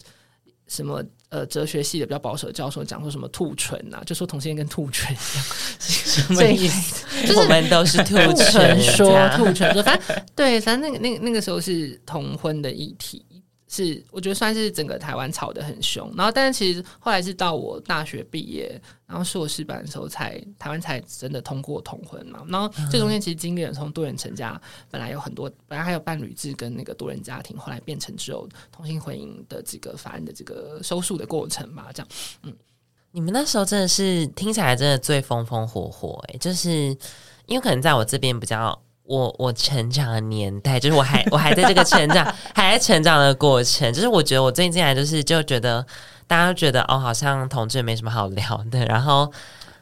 什么呃哲学系的比较保守的教授讲说什么兔唇啊，就说同性恋跟兔唇一样，什么意思？就 *laughs* 是我们都是兔唇说兔唇说，反正对，反正那个那个那个时候是同婚的议题。是，我觉得算是整个台湾吵得很凶，然后但是其实后来是到我大学毕业，然后硕士班的时候才台湾才真的通过同婚嘛，然后这中间其实经历了从多元成家，本来有很多，本来还有伴侣制跟那个多元家庭，后来变成只有同性婚姻的这个法案的这个收束的过程嘛，这样，嗯，你们那时候真的是听起来真的最风风火火诶、就是因为可能在我这边比较。我我成长的年代，就是我还我还在这个成长，还在成长的过程。就是我觉得我最近进来，就是就觉得大家觉得哦，好像同志没什么好聊的。然后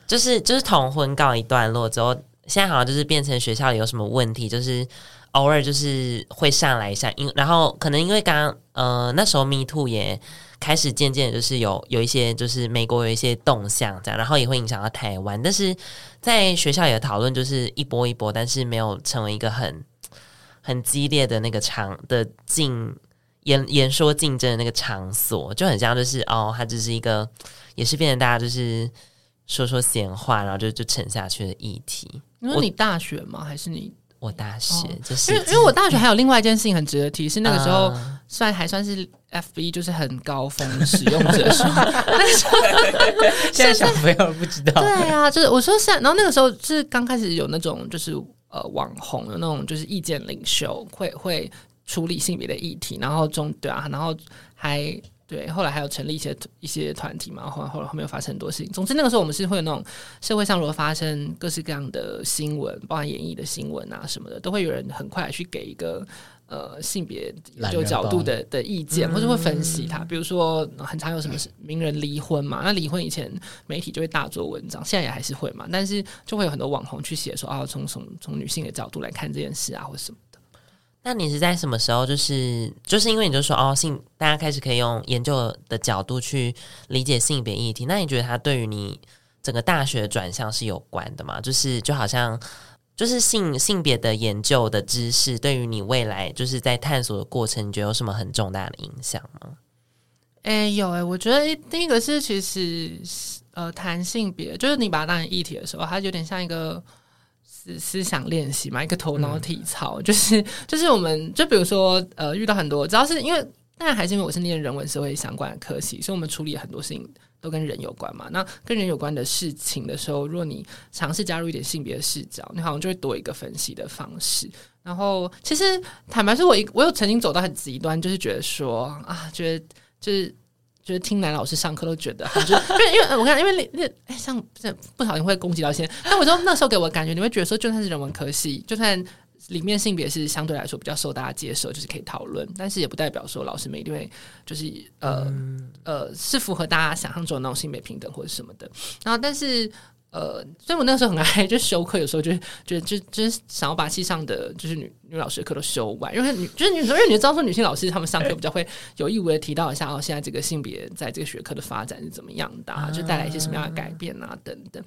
就是就是同婚告一段落之后，现在好像就是变成学校里有什么问题，就是偶尔就是会上来一下。因然后可能因为刚刚呃那时候 Me Too 也。开始渐渐就是有有一些就是美国有一些动向这样，然后也会影响到台湾，但是在学校里的讨论就是一波一波，但是没有成为一个很很激烈的那个场的竞言言说竞争的那个场所，就很像就是哦，它只是一个也是变成大家就是说说闲话，然后就就沉下去的议题。你说你大学吗？还是你？我大学就是，因为因为我大学还有另外一件事情很值得提，是那个时候算还算是 FB 就是很高峰使用者的时候，那个时候现在小朋友不知道，对啊，就是我说现在，然后那个时候是刚开始有那种就是呃网红有那种就是意见领袖会会处理性别的议题，然后中对啊，然后还。对，后来还有成立一些一些团体嘛，后来后来后面又发生很多事情。总之那个时候我们是会有那种社会上如果发生各式各样的新闻，包含演艺的新闻啊什么的，都会有人很快去给一个呃性别就角度的的意见，或者会分析它。比如说很常有什么名人离婚嘛，那离婚以前媒体就会大做文章，现在也还是会嘛，但是就会有很多网红去写说啊，从从从女性的角度来看这件事啊，或者什么。那你是在什么时候？就是就是因为你就说哦，性大家开始可以用研究的角度去理解性别议题。那你觉得它对于你整个大学转向是有关的吗？就是就好像就是性性别的研究的知识，对于你未来就是在探索的过程，你觉得有什么很重大的影响吗？哎、有哎、我觉得第一个是其实呃，谈性别，就是你把它当成议题的时候，它有点像一个。思思想练习嘛，一个头脑体操，嗯、就是就是我们就比如说呃，遇到很多，主要是因为当然还是因为我是念人文社会相关的科系，所以我们处理很多事情都跟人有关嘛。那跟人有关的事情的时候，如果你尝试加入一点性别的视角，你好像就会多一个分析的方式。然后其实坦白说，我一我有曾经走到很极端，就是觉得说啊，觉得就是。就是听男老师上课都觉得，就因为因为我看，因为那那哎，像不小心会攻击到一些。但我说那时候给我的感觉，你会觉得说，就算是人文科系，就算里面性别是相对来说比较受大家接受，就是可以讨论，但是也不代表说老师们一定会就是呃、嗯、呃是符合大家想象中的那种性别平等或者什么的。然后，但是呃，所以我那个时候很爱，*laughs* 就修课，有时候就就就就是想要把系上的就是女女老师的课都修完，因为女就是女，因为你知道说女性老师他们上课比较会有意无意提到一下哦，现在这个性别在这个学科的发展是怎么样的，啊，就带来一些什么样的改变啊等等，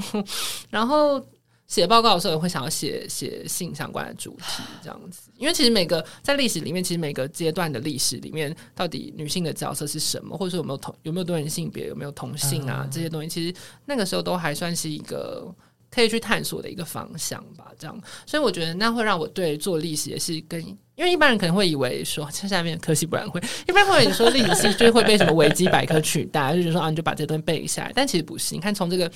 *laughs* 然后。写报告的时候也会想要写写性相关的主题，这样子，因为其实每个在历史里面，其实每个阶段的历史里面，到底女性的角色是什么，或者说有没有同有没有多元性别，有没有同性啊，这些东西，其实那个时候都还算是一个可以去探索的一个方向吧。这样，所以我觉得那会让我对做历史也是跟。因为一般人可能会以为说这，下面科系不然会，一般会以为说历史系就会被什么维基百科取代，就是说啊，你就把这段背下来。但其实不是，你看从这个，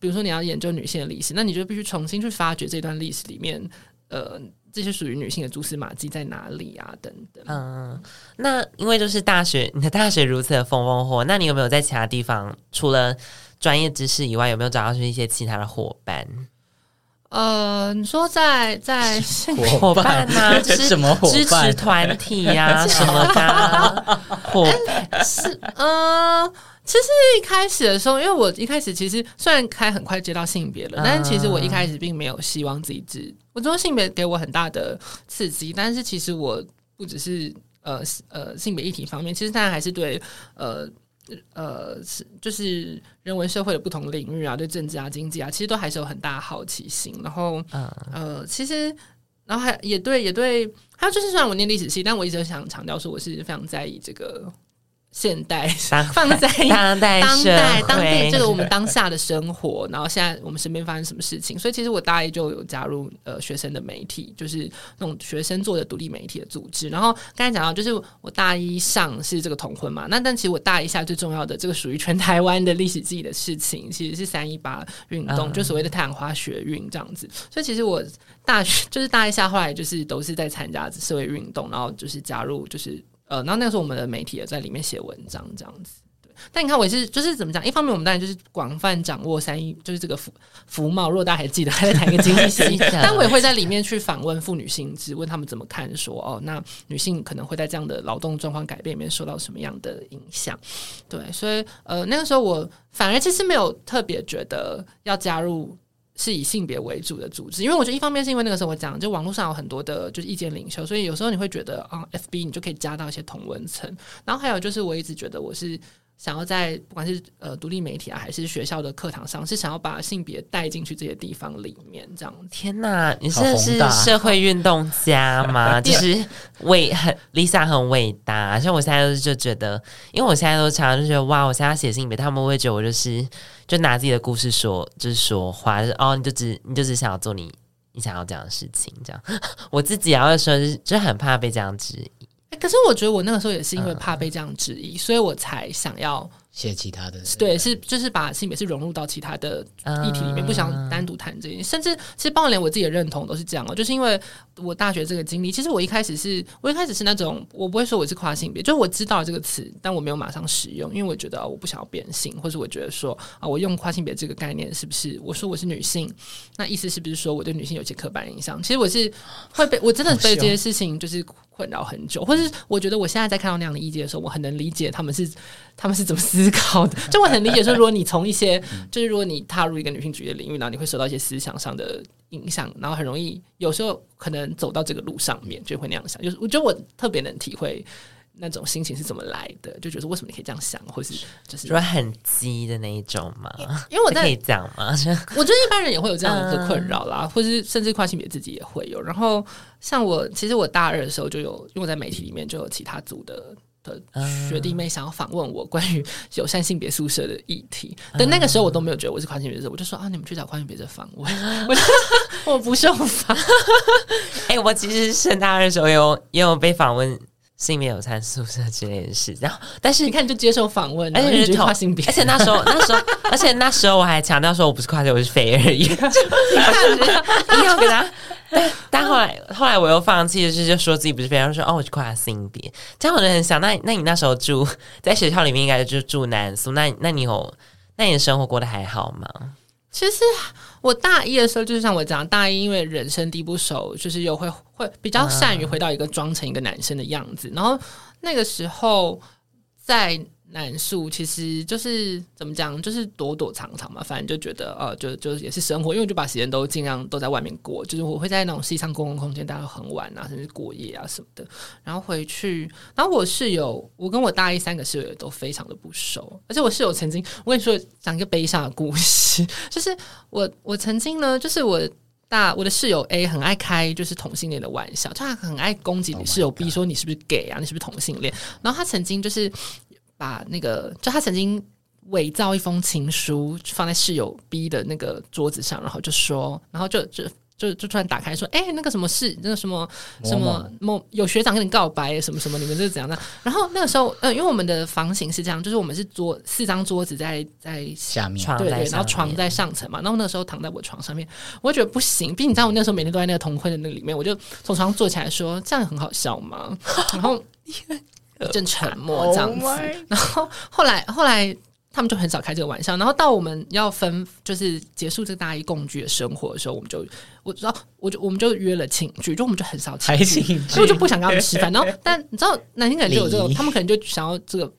比如说你要研究女性的历史，那你就必须重新去发掘这段历史里面，呃，这些属于女性的蛛丝马迹在哪里啊，等等。嗯，那因为就是大学，你的大学如此的风风火，那你有没有在其他地方除了专业知识以外，有没有找到是一些其他的伙伴？呃，你说在在 *laughs* 伙伴呐，*laughs* 就是什么支持团体呀，*laughs* 什么的伙是呃，其实一开始的时候，因为我一开始其实虽然开很快接到性别了，但是其实我一开始并没有希望自己治。我觉得性别给我很大的刺激，但是其实我不只是呃呃性别议题方面，其实大家还是对呃。呃，是就是人文社会的不同领域啊，对政治啊、经济啊，其实都还是有很大的好奇心。然后，呃，其实，然后还也对，也对，还有就是，虽然我念历史系，但我一直想强调说，我是非常在意这个。现代 *laughs* 放在当代当代当地这个我们当下的生活，然后现在我们身边发生什么事情？所以其实我大一就有加入呃学生的媒体，就是那种学生做的独立媒体的组织。然后刚才讲到，就是我大一上是这个同婚嘛，那但其实我大一下最重要的这个属于全台湾的历史记忆的事情，其实是三一八运动，就所谓的太阳花学运这样子。所以其实我大学就是大一下，后来就是都是在参加社会运动，然后就是加入就是。呃，然后那个时候我们的媒体也在里面写文章，这样子。对，但你看我也是，就是怎么讲？一方面我们当然就是广泛掌握三一，就是这个服服贸。如果大家还记得，还在谈一个经济 *laughs* 系，但我也会在里面去访问妇女性质，问他们怎么看说，说哦，那女性可能会在这样的劳动状况改变里面受到什么样的影响？对，所以呃，那个时候我反而其实没有特别觉得要加入。是以性别为主的组织，因为我觉得一方面是因为那个时候我讲，就网络上有很多的就是意见领袖，所以有时候你会觉得啊，FB 你就可以加到一些同文层。然后还有就是我一直觉得我是想要在不管是呃独立媒体啊，还是学校的课堂上，是想要把性别带进去这些地方里面。这样，天哪，你是是社会运动家吗？*laughs* 就是伟很 Lisa 很伟大，像我现在就觉得，因为我现在都常常就觉得哇，我现在写性别，他们会觉得我就是。就拿自己的故事说，就是说话，就是哦，你就只你就只想要做你你想要这样的事情，这样。*laughs* 我自己要说，就很怕被这样质疑。欸，可是我觉得我那个时候也是因为怕被这样质疑，嗯，所以我才想要。写其他的，对，是就是把性别是融入到其他的议题里面，不想单独谈这些。甚至其实包括连我自己的认同都是这样哦，就是因为我大学这个经历，其实我一开始是我一开始是那种我不会说我是跨性别，就是我知道这个词，但我没有马上使用，因为我觉得我不想要变性，或者我觉得说啊，我用跨性别这个概念是不是我说我是女性，那意思是不是说我对女性有些刻板印象？其实我是会被我真的被这些事情就是。困扰很久，或是我觉得我现在在看到那样的意见的时候，我很能理解他们是他们是怎么思考的。*laughs* 就我很理解说，如果你从一些，就是如果你踏入一个女性主义的领域，然后你会受到一些思想上的影响，然后很容易有时候可能走到这个路上面，就会那样想。就是我觉得我特别能体会。那种心情是怎么来的？就觉得为什么你可以这样想，或是就是说很激的那一种嘛？因为我在可以讲吗？*laughs* 我觉得一般人也会有这样的困扰啦，或是甚至跨性别自己也会有。然后像我，其实我大二的时候就有，因为我在媒体里面就有其他组的的学弟妹想要访问我关于友善性别宿舍的议题，但那个时候我都没有觉得我是跨性别者，我就说啊，你们去找跨性别者访问，我 *laughs* 我不受访。*laughs* 哎、欸，我其实升大二的时候有也有被访问。性别友善宿舍之类的事，然后但是你看，就接受访问，而且是跨性别，而且那时候那时候，而且那时候我还强调说我不是跨性别，我是非而已。你看，一定要给他。但但后来后来我又放弃了，就是就说自己不是非，然后说哦，我是跨性别。这样我就很想，那那你那时候住在学校里面，应该就住男宿，那那你有那你的生活过得还好吗？其实我大一的时候，就是像我讲，大一因为人生地不熟，就是又会会比较善于回到一个装成一个男生的样子。然后那个时候在男宿其实就是怎么讲，就是躲躲藏藏嘛，反正就觉得呃，就就也是生活，因为我就把时间都尽量都在外面过，就是我会在那种西上公共空间待到很晚啊，甚至过夜啊什么的，然后回去，然后我室友，我跟我大一三个室友也都非常的不熟，而且我室友曾经，我跟你说讲一个悲伤的故事，就是我我曾经呢，就是我。大我的室友 *laughs* A 很爱开就是同性恋的玩笑，他很爱攻击你室友 B 说你是不是 gay 啊，你是不是同性恋？然后他曾经就是把那个，就他曾经伪造一封情书放在室友 B 的那个桌子上，然后就说，然后就就。就就突然打开说，哎、欸，那个什么事，那个什么什么某有学长跟你告白，什么什么，你们这是怎样的？然后那个时候，呃，因为我们的房型是这样，就是我们是桌四张桌子在在下面，对对，然后床在上层嘛。然后那个时候躺在我床上面，我觉得不行，毕竟你知道我那时候每天都在那个同婚的那里面，我就从床上坐起来说，这样很好笑吗？然后 *laughs* 一阵沉默这样子，哦、然后后来后来。他们就很少开这个玩笑，然后到我们要分，就是结束这个大一共居的生活的时候，我们就我知道，我就我们就约了请聚，就我们就很少请聚，所以我就不想跟他们吃饭。然后，*laughs* 但你知道，男性可能就有这种，他们可能就想要这个。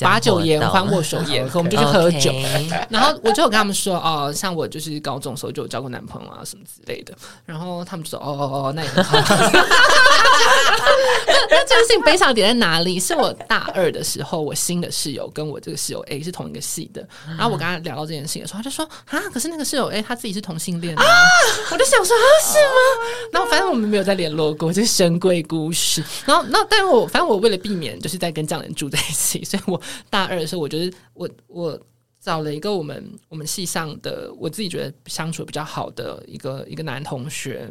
把酒言欢，握手言和，*laughs* 我们就去喝酒。*laughs* 然后我就有跟他们说，哦，像我就是高中的时候就有交过男朋友啊，什么之类的。然后他们就说，哦哦哦，那也很好。*laughs* 那那这件事情悲伤点在哪里？是我大二的时候，我新的室友跟我这个室友 A 是同一个系的。然后我跟他聊到这件事情的时候，他就说啊，可是那个室友 A 他自己是同性恋啊。我就想说啊，是吗？然后反正我们没有再联络过，这是神鬼故事。然后那但是我反正我为了避免就是在跟这样的人住在一起，所以。我大二的时候，我觉得我我找了一个我们我们系上的，我自己觉得相处比较好的一个一个男同学。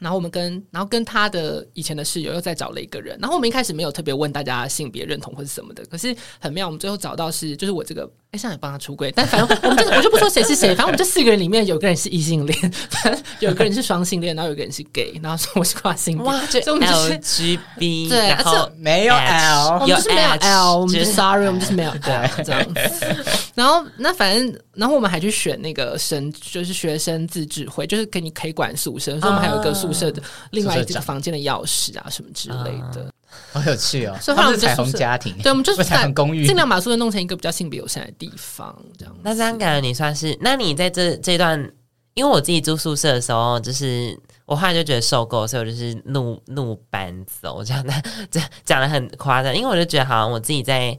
然后我们跟，然后跟他的以前的室友又再找了一个人。然后我们一开始没有特别问大家性别认同或是什么的，可是很妙，我们最后找到是就是我这个，哎，现在也帮他出柜，但反正我们就我就不说谁是谁，反正我们这四个人里面有个人是异性恋，反正有个人是双性恋，然后有个人是 gay，然后说我是跨性别，哇，所以我们就是 LGB，对，然后没有 L，我们就是没有 L，我们就 sorry，我们就是没有 L 这样子。然后那反正，然后我们还去选那个生，就是学生自治会，就是给你可以管宿舍，所以我们还有一个宿舍的。另外一个房间的钥匙啊，什么之类的，*laughs* 好有趣哦！所以他们彩虹家庭，对，我们就是彩虹公寓，尽量把宿舍弄成一个比较性别友善的地方，这样。那这样感觉你算是，那你在这这段，因为我自己住宿舍的时候，就是我后来就觉得受够，所以我就是怒怒搬走，这样的，这讲的很夸张，因为我就觉得好像我自己在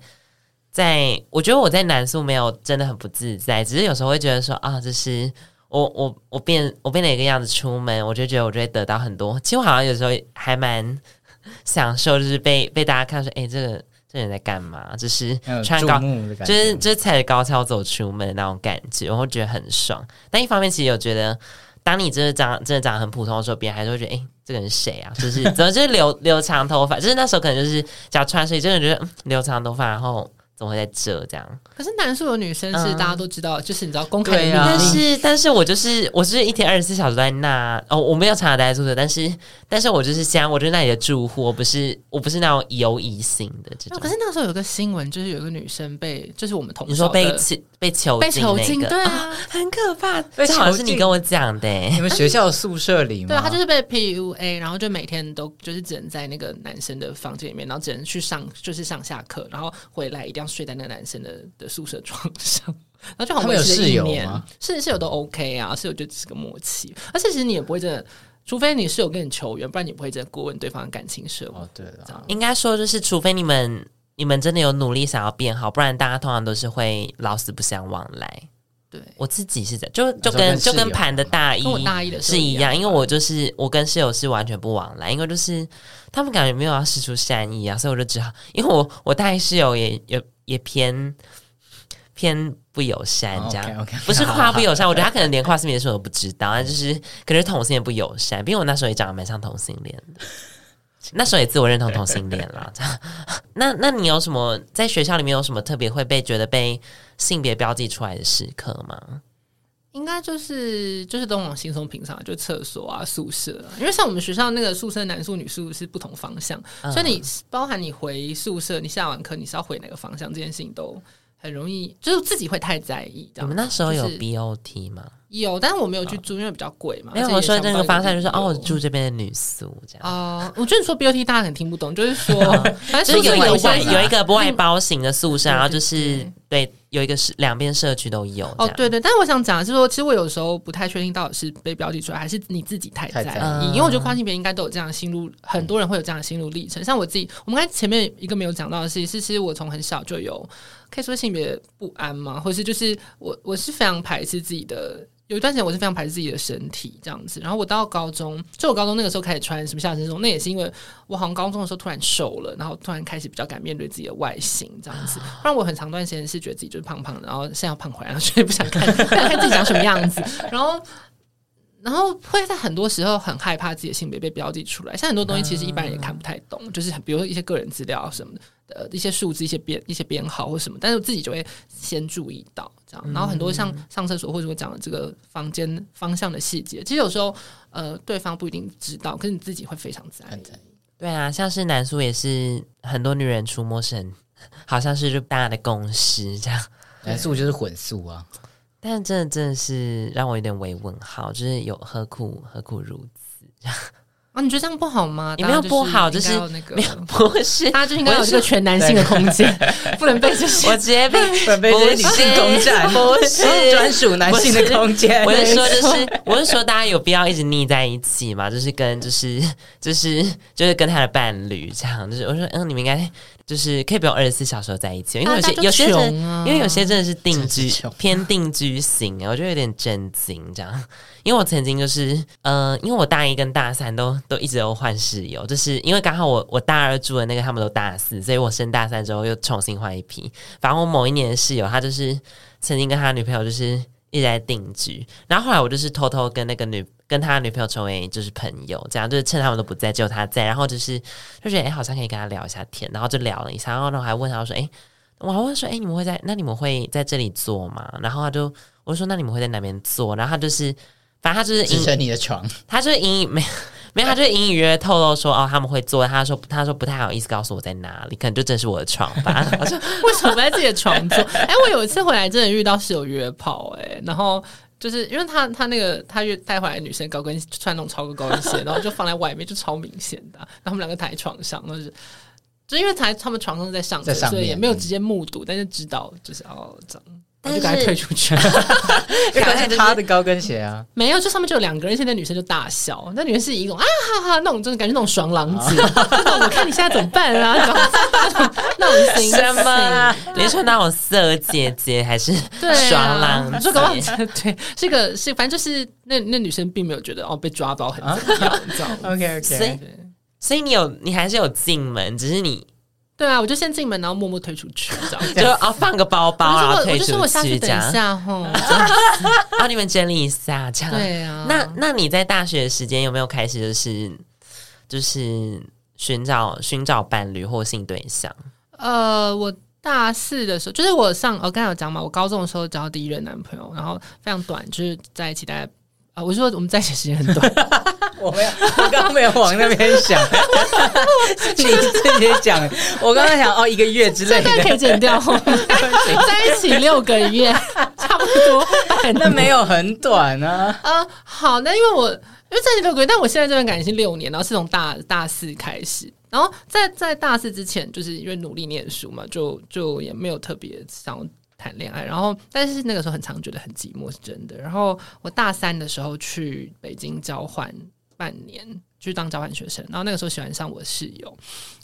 在，我觉得我在南宿没有真的很不自在，只是有时候会觉得说啊，就是。我我我变我变了一个样子出门，我就觉得我就会得到很多。其实我好像有时候还蛮 *laughs* 享受，就是被被大家看说，哎、欸，这个这人在干嘛？就是穿高，就是就是踩着高跷走出门的那种感觉，我会觉得很爽。但一方面，其实有觉得，当你真的长真的长得很普通的时候，别人还是会觉得，哎、欸，这个人谁啊？就是 *laughs* 怎么就是留留长头发？就是那时候可能就是只要穿睡衣，真的觉得、嗯、留长头发，然后。怎么会在这这样？可是男宿有女生是大家都知道，嗯、就是你知道公开的、啊。但是，但是我就是我是一天二十四小时在那哦，我没有常常待在宿舍，但是，但是我就是家我就是那里的住户，我不是我不是那种游移性的这种。可是那时候有个新闻，就是有一个女生被，就是我们同事你说被被囚被囚禁，那个、对啊、哦，很可怕。这好像是你跟我讲的，你们学校的宿舍里吗？对，他就是被 PUA，然后就每天都就是只能在那个男生的房间里面，然后只能去上就是上下课，然后回来一定要睡在那个男生的。的宿舍床上，然后就好像有室友吗？室室友都 OK 啊，室友就只是个默契。而且其实你也不会真的，除非你室友跟你求援，不然你不会真的过问对方的感情生活。哦，对了，应该说就是，除非你们你们真的有努力想要变好，不然大家通常都是会老死不相往来。对，我自己是这样，就就跟就跟盘的大一大一的是一样，因为我就是我跟室友是完全不往来，因为就是他们感觉没有要释出善意啊，所以我就只好，因为我我大一室友也 *laughs* 也。也偏偏不友善，这样、oh, okay, okay. 不是跨不友善，我觉得他可能连跨性别什么都不知道，啊，就是可是同性恋不友善，因为我那时候也长得蛮像同性恋的，*laughs* 那时候也自我认同同性恋了。那那你有什么在学校里面有什么特别会被觉得被性别标记出来的时刻吗？应该就是就是都往轻松平常，就厕所啊、宿舍啊，因为像我们学校那个宿舍男宿女宿是不同方向，嗯、所以你包含你回宿舍，你下完课你是要回哪个方向，这件事情都很容易，就是自己会太在意。你们那时候有 BOT 吗？有，但是我没有去住，因为比较贵嘛。没有，我说这个方向就是哦，我住这边的女宿这样。哦，我觉得你说 BOT 大家可能听不懂，就是说，*laughs* 反正就是有有有一个外包型的宿舍，然后就是对，有一个是两边社区都有。哦，对对，但是我想讲的是说，其实我有时候不太确定到底是被标记出来，还是你自己太在意。因为我觉得跨性别应该都有这样的心路，很多人会有这样的心路历程。像我自己，我们刚才前面一个没有讲到的事情，是其实我从很小就有可以说性别不安嘛，或是就是我我是非常排斥自己的。有一段时间我是非常排斥自己的身体这样子，然后我到高中，就我高中那个时候开始穿什么下身装，那也是因为我好像高中的时候突然瘦了，然后突然开始比较敢面对自己的外形这样子。*gasps* 不然我很长段时间是觉得自己就是胖胖的，然后现在要胖回来，然 *laughs* 后所以不想看，不想看自己长什么样子，然后。然后会在很多时候很害怕自己的性别被标记出来，像很多东西其实一般人也看不太懂，嗯、就是比如说一些个人资料什么的，呃，一些数字、一些编、一些编号或什么，但是我自己就会先注意到这样。然后很多像上厕所或者我讲的这个房间方向的细节，其实有时候呃对方不一定知道，可是你自己会非常在意。对啊，像是男宿也是很多女人出没是很，好像是就大家的共识这样，男宿就是混宿啊。但这真的是让我有点微问号，就是有何苦何苦如此？啊，你觉得这样不好吗？也没有不好，就是那有 *laughs* 不是，大家就应该有这个全男性的空间，*laughs* 不能被就是我直接被被女性攻占，不是专属男性的空间。我是说，就是我是说，大家有必要一直腻在一起嘛？就是跟就是就是就是跟他的伴侣这样，就是我说嗯，你们应该。就是可以不用二十四小时在一起，因为有些、啊、有些人，因为有些真的是定居偏定居型，我觉得有点震惊这样。因为我曾经就是，呃，因为我大一跟大三都都一直都换室友，就是因为刚好我我大二住的那个他们都大四，所以我升大三之后又重新换一批。反正我某一年的室友，他就是曾经跟他女朋友就是一直在定居，然后后来我就是偷偷跟那个女。跟他女朋友成为就是朋友，这样就是趁他们都不在，只有他在，然后就是就觉得哎、欸，好像可以跟他聊一下天，然后就聊了一下，然后呢，我还问他说，哎、欸，我还问说，哎、欸，你们会在那你们会在这里做吗？然后他就我就说，那你们会在哪边做？然后他就是，反正他就是支撑你的床，他就是隐隐没有没有，他就是隐隐约约透露说，哦，他们会做，他说他说不太好意思告诉我在哪里，可能就真是我的床吧。*laughs* 我说 *laughs* 为什么不在自己的床做？*laughs* 哎、欸，我有一次回来真的遇到室友约炮，哎，然后。就是因为他他那个他约带回来的女生高跟穿那种超高跟鞋，*laughs* 然后就放在外面就超明显的，然后他们两个躺在床上，就是就因为他在他们床上在上课所，所以也没有直接目睹，但是知道就是哦这样。但是就赶快退出去，因为是他的高跟鞋啊，没有，就上面就有两个人，现在女生就大笑，那女生是一种啊哈哈那种，就是感觉那种爽朗 *laughs* 子，我看你现在怎么办啊？*laughs* 那种心什么？你说那种色姐姐还是爽朗？说搞不好 *laughs* 对，这个是反正就是那那女生并没有觉得哦被抓包很怎么样，你知道吗？OK OK，所以所以你有你还是有进门，只是你。对啊，我就先进门，然后默默退出去，这样 *laughs* 就啊放个包包啊，退出去，我下去等一下吼，*laughs* 帮你们整理一下，这样。对啊，那那你在大学的时间有没有开始就是就是寻找寻找伴侣或性对象？呃，我大四的时候，就是我上我刚才有讲嘛，我高中的时候交第一任男朋友，然后非常短，就是在一起大概。啊！我是说我们在一起时间很短，*laughs* 我没有，我刚刚没有往那边想，*laughs* 你自己讲。我刚刚想哦，一个月之类的可以剪掉，*laughs* 在一起六个月，差不多，那没有很短啊。啊，好，那因为我因为在一起六个月，但我现在这段感情是六年，然后是从大大四开始，然后在在大四之前，就是因为努力念书嘛，就就也没有特别想。谈恋爱，然后但是那个时候很常觉得很寂寞，是真的。然后我大三的时候去北京交换半年。去当交换学生，然后那个时候喜欢上我的室友，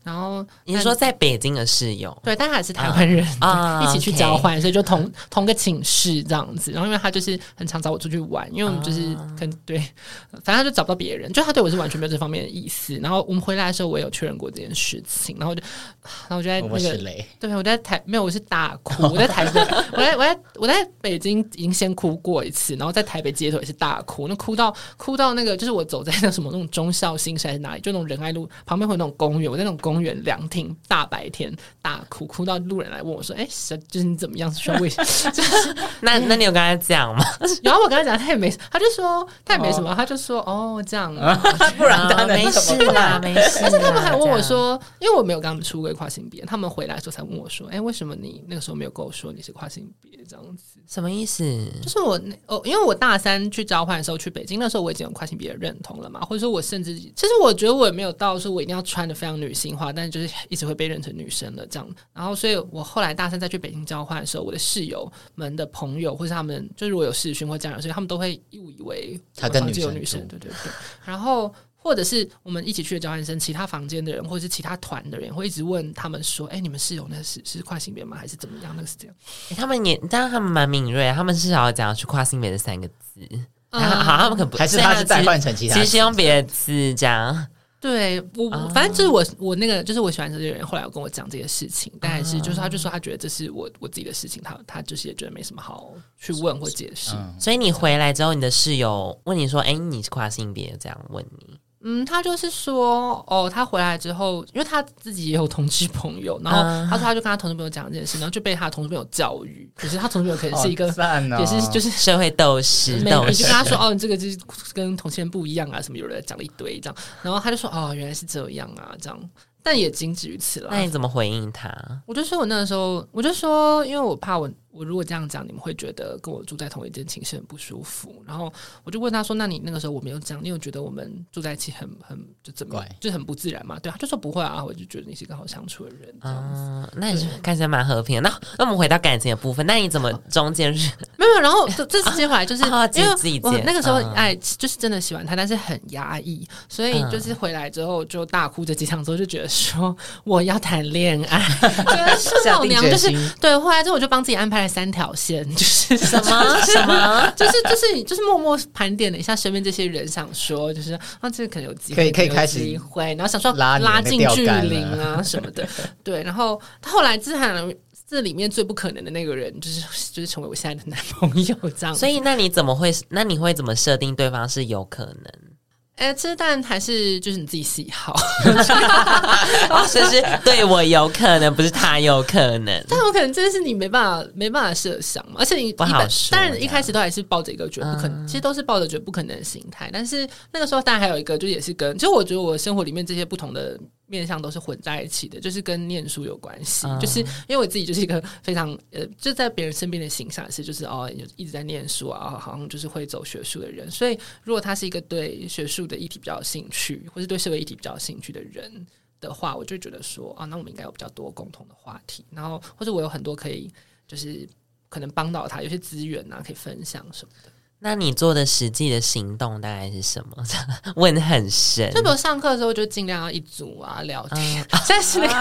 然后你说在北京的室友？对，但他也是台湾人啊，*laughs* 一起去交换，所以就同同个寝室这样子。然后因为他就是很常找我出去玩，因为我们就是跟对，反正他就找不到别人，就他对我是完全没有这方面的意思。然后我们回来的时候，我也有确认过这件事情，然后就，然后我就在那个，对，我在台没有，我是大哭，*laughs* 我在台北，我在我在我在北京已经先哭过一次，然后在台北街头也是大哭，那哭到哭到那个就是我走在那什么那种中校。绍兴是还是哪里，就那种仁爱路旁边会有那种公园，我在那种公园凉亭，大白天大哭，哭到路人来问我说：“哎、欸，就是你怎么样？需要为什么？”就 *laughs* 是那那你有跟他讲吗？*laughs* 然后我跟他讲，他也没，他就说他也没什么，他就说哦这样，*laughs* 不然他没事啦，没事。而且他们还问我说，因为我没有跟他们出过跨性别，他们回来的时候才问我说：“哎、欸，为什么你那个时候没有跟我说你是跨性别？”这样子什么意思？就是我哦，因为我大三去交换的时候去北京，那时候我已经有跨性别认同了嘛，或者说我甚至其实我觉得我也没有到说我一定要穿的非常女性化，但是就是一直会被认成女生了这样。然后，所以我后来大三再去北京交换的时候，我的室友们的朋友或是他们，就是如果有视讯或家长，所以他们都会误以为他跟女生有女生，对对对。然后。或者是我们一起去的交换生，其他房间的人，或者是其他团的人，会一直问他们说：“哎、欸，你们室友那是是跨性别吗？还是怎么样？”那个是这样。欸、他们也，当然他们蛮敏锐，他们至少要讲出跨性别的三个字。嗯、*laughs* 好，他们可不还是他是再换成其他，其实用别的字这样。对我，反正就是我，我那个就是我喜欢这些人，后来有跟我讲这些事情，但还是就是他就说他觉得这是我我自己的事情，他他就是也觉得没什么好去问或解释。嗯、所以你回来之后，你的室友问你说：“哎、欸，你是跨性别？”这样问你。嗯，他就是说，哦，他回来之后，因为他自己也有同志朋友，然后他说他就跟他同志朋友讲这件事，然后就被他的同志朋友教育，可是他同志朋友可能是一个，哦、也是就是社会斗士，斗士，你就跟他说，哦，你这个就是跟同性恋不一样啊，什么有人讲了一堆这样，然后他就说，哦，原来是这样啊，这样。但也仅止于此了。那你怎么回应他？我就说我那个时候，我就说，因为我怕我，我如果这样讲，你们会觉得跟我住在同一间寝室很不舒服。然后我就问他说：“那你那个时候我没有这样，你有觉得我们住在一起很很就怎么怪就很不自然嘛？”对，他就说不会啊，我就觉得你是一个好相处的人。嗯，那也是看起来蛮和平的。那那我们回到感情的部分，那你怎么 *laughs* 中间是没有？然后这这次接回来就是 *laughs* 因为我那个时候哎就是真的喜欢他，但是很压抑，所以就是回来之后就大哭这几场之后就觉得说我要谈恋爱，*laughs* 觉得是老娘就是对。后来之后我就帮自己安排了三条线，*laughs* 就是什么 *laughs* 什么，就是就是就是默默盘点了一下身边这些人，想说就是啊，这个可能有机会，可以可以开始机会，然后想说拉拉近距离啊什么的，*laughs* 对。然后后来自然这里面最不可能的那个人，就是就是成为我现在的男朋友这样。所以那你怎么会？那你会怎么设定对方是有可能？哎，吃蛋还是就是你自己喜好，*laughs* 哦，是是对我有可能，不是他有可能，*laughs* 但有可能真的是你没办法没办法设想嘛，而且你不好说，当然一开始都还是抱着一个觉得不可能，嗯、其实都是抱着觉得不可能的心态，但是那个时候当然还有一个，就也是跟，就我觉得我生活里面这些不同的。面向都是混在一起的，就是跟念书有关系。嗯、就是因为我自己就是一个非常呃，就在别人身边的形象是，就是哦，一直在念书啊，好像就是会走学术的人。所以，如果他是一个对学术的议题比较有兴趣，或是对社会议题比较有兴趣的人的话，我就觉得说啊，那我们应该有比较多共同的话题。然后，或者我有很多可以，就是可能帮到他，有些资源啊，可以分享什么的。那你做的实际的行动大概是什么？问很深。就比如上课的时候，就尽量要一组啊聊天。*laughs* 但是那个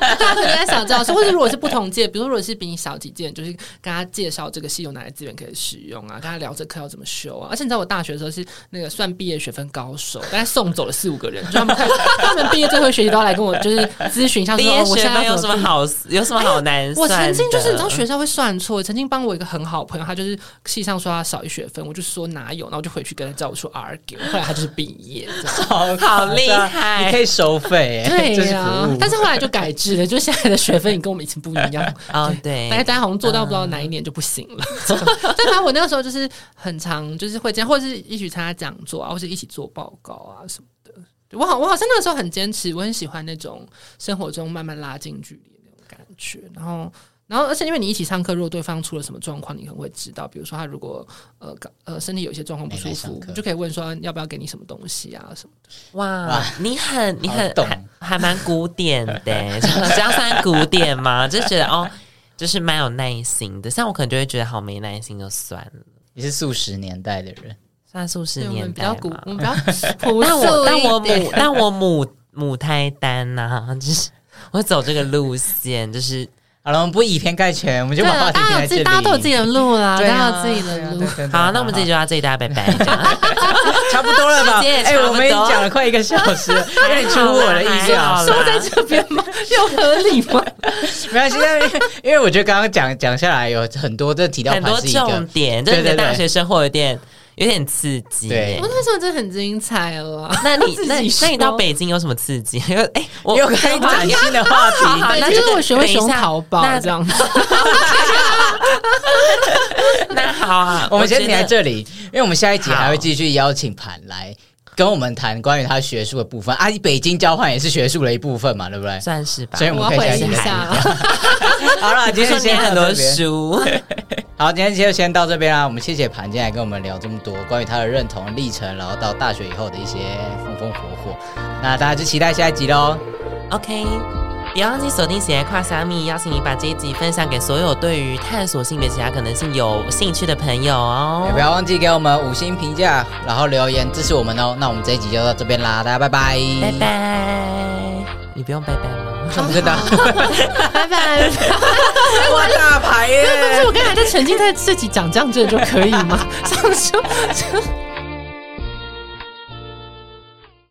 大家可能在想知道是，或者如果是不同届，比如说如果是比你小几届，就是跟他介绍这个系有哪些资源可以使用啊，跟他聊这课要怎么修啊。而且你知道我大学的时候是那个算毕业学分高手，*laughs* 大概送走了四五个人，就他们他们毕业最后学习都要来跟我就是咨询一下说，说我现在有什么好有什么好难算。我曾经就是你知道学校会算错，曾经帮我一个很好朋友，他就是系上说他少一学分。我就说哪有，然后我就回去跟他叫我说 argue，后来他就是毕业，*laughs* 好好厉害，你可以收费，对呀、啊。但是后来就改制了，就现在的学分也跟我们以前不一样啊。对，大家大家好像做到不知道哪一年就不行了。*laughs* 但反正我那个时候就是很常，就是会这样，或者是一起参加讲座啊，或者一起做报告啊什么的。我好，我好像那个时候很坚持，我很喜欢那种生活中慢慢拉近距离的那种感觉，然后。然后，而且因为你一起上课，如果对方出了什么状况，你可能会知道。比如说，他如果呃呃身体有一些状况不舒服，你就可以问说要不要给你什么东西啊什么的。哇，哇你很你很还还蛮古典的，这样算古典吗？*laughs* 就觉得哦，就是蛮有耐心的。像我可能就会觉得好没耐心，就算了。你是素食年代的人，算素食年代比较古，我们比较 *laughs* 朴素但我但我母但我母母胎单呐、啊，就是我走这个路线，就是。好了，我们不以偏概全，我们就把话题停在这里。大家都有自己的路啦，大家有自己的路。好，那我们这集就到这里，大家拜拜。*laughs* 差不多了吧？*laughs* 哎，我们已经讲了快一个小时，有点出乎我的意料。说在这边吗？又合理吗？*laughs* 没关系，因为因为我觉得刚刚讲讲下来有很多，这提到很多重点，这对大学生活有点有点刺激。对我那时候真的很精彩了。*laughs* 那你 *laughs* 那那你到北京有什么刺激？*laughs* 因为哎，我又可以崭新的话题。好那就是我学会使用等一下淘宝那这样子。那好啊，我们先停在这里，因为我们下一集还会继续邀请盘来跟我们谈关于他学术的部分。啊，北京交换也是学术的一部分嘛，对不对？算是吧。所以我们可以下一集我要回忆一下谈。好了，今天写很多。书，好，今天就先到这边啦。我们谢谢盘今天来跟我们聊这么多关于他的认同历程，然后到大学以后的一些风风火火。那大家就期待下一集喽。OK，别忘记锁定《喜爱跨虾米》，邀请你把这一集分享给所有对于探索性别其他可能性有兴趣的朋友哦也。不要忘记给我们五星评价，然后留言支持我们哦。那我们这一集就到这边啦，大家拜拜，拜拜。你不用拜拜吗？我们就到，拜拜。*laughs* 哇，大牌耶！但是我刚才在沉浸在自己讲这样，真的就可以吗？上次就。*laughs*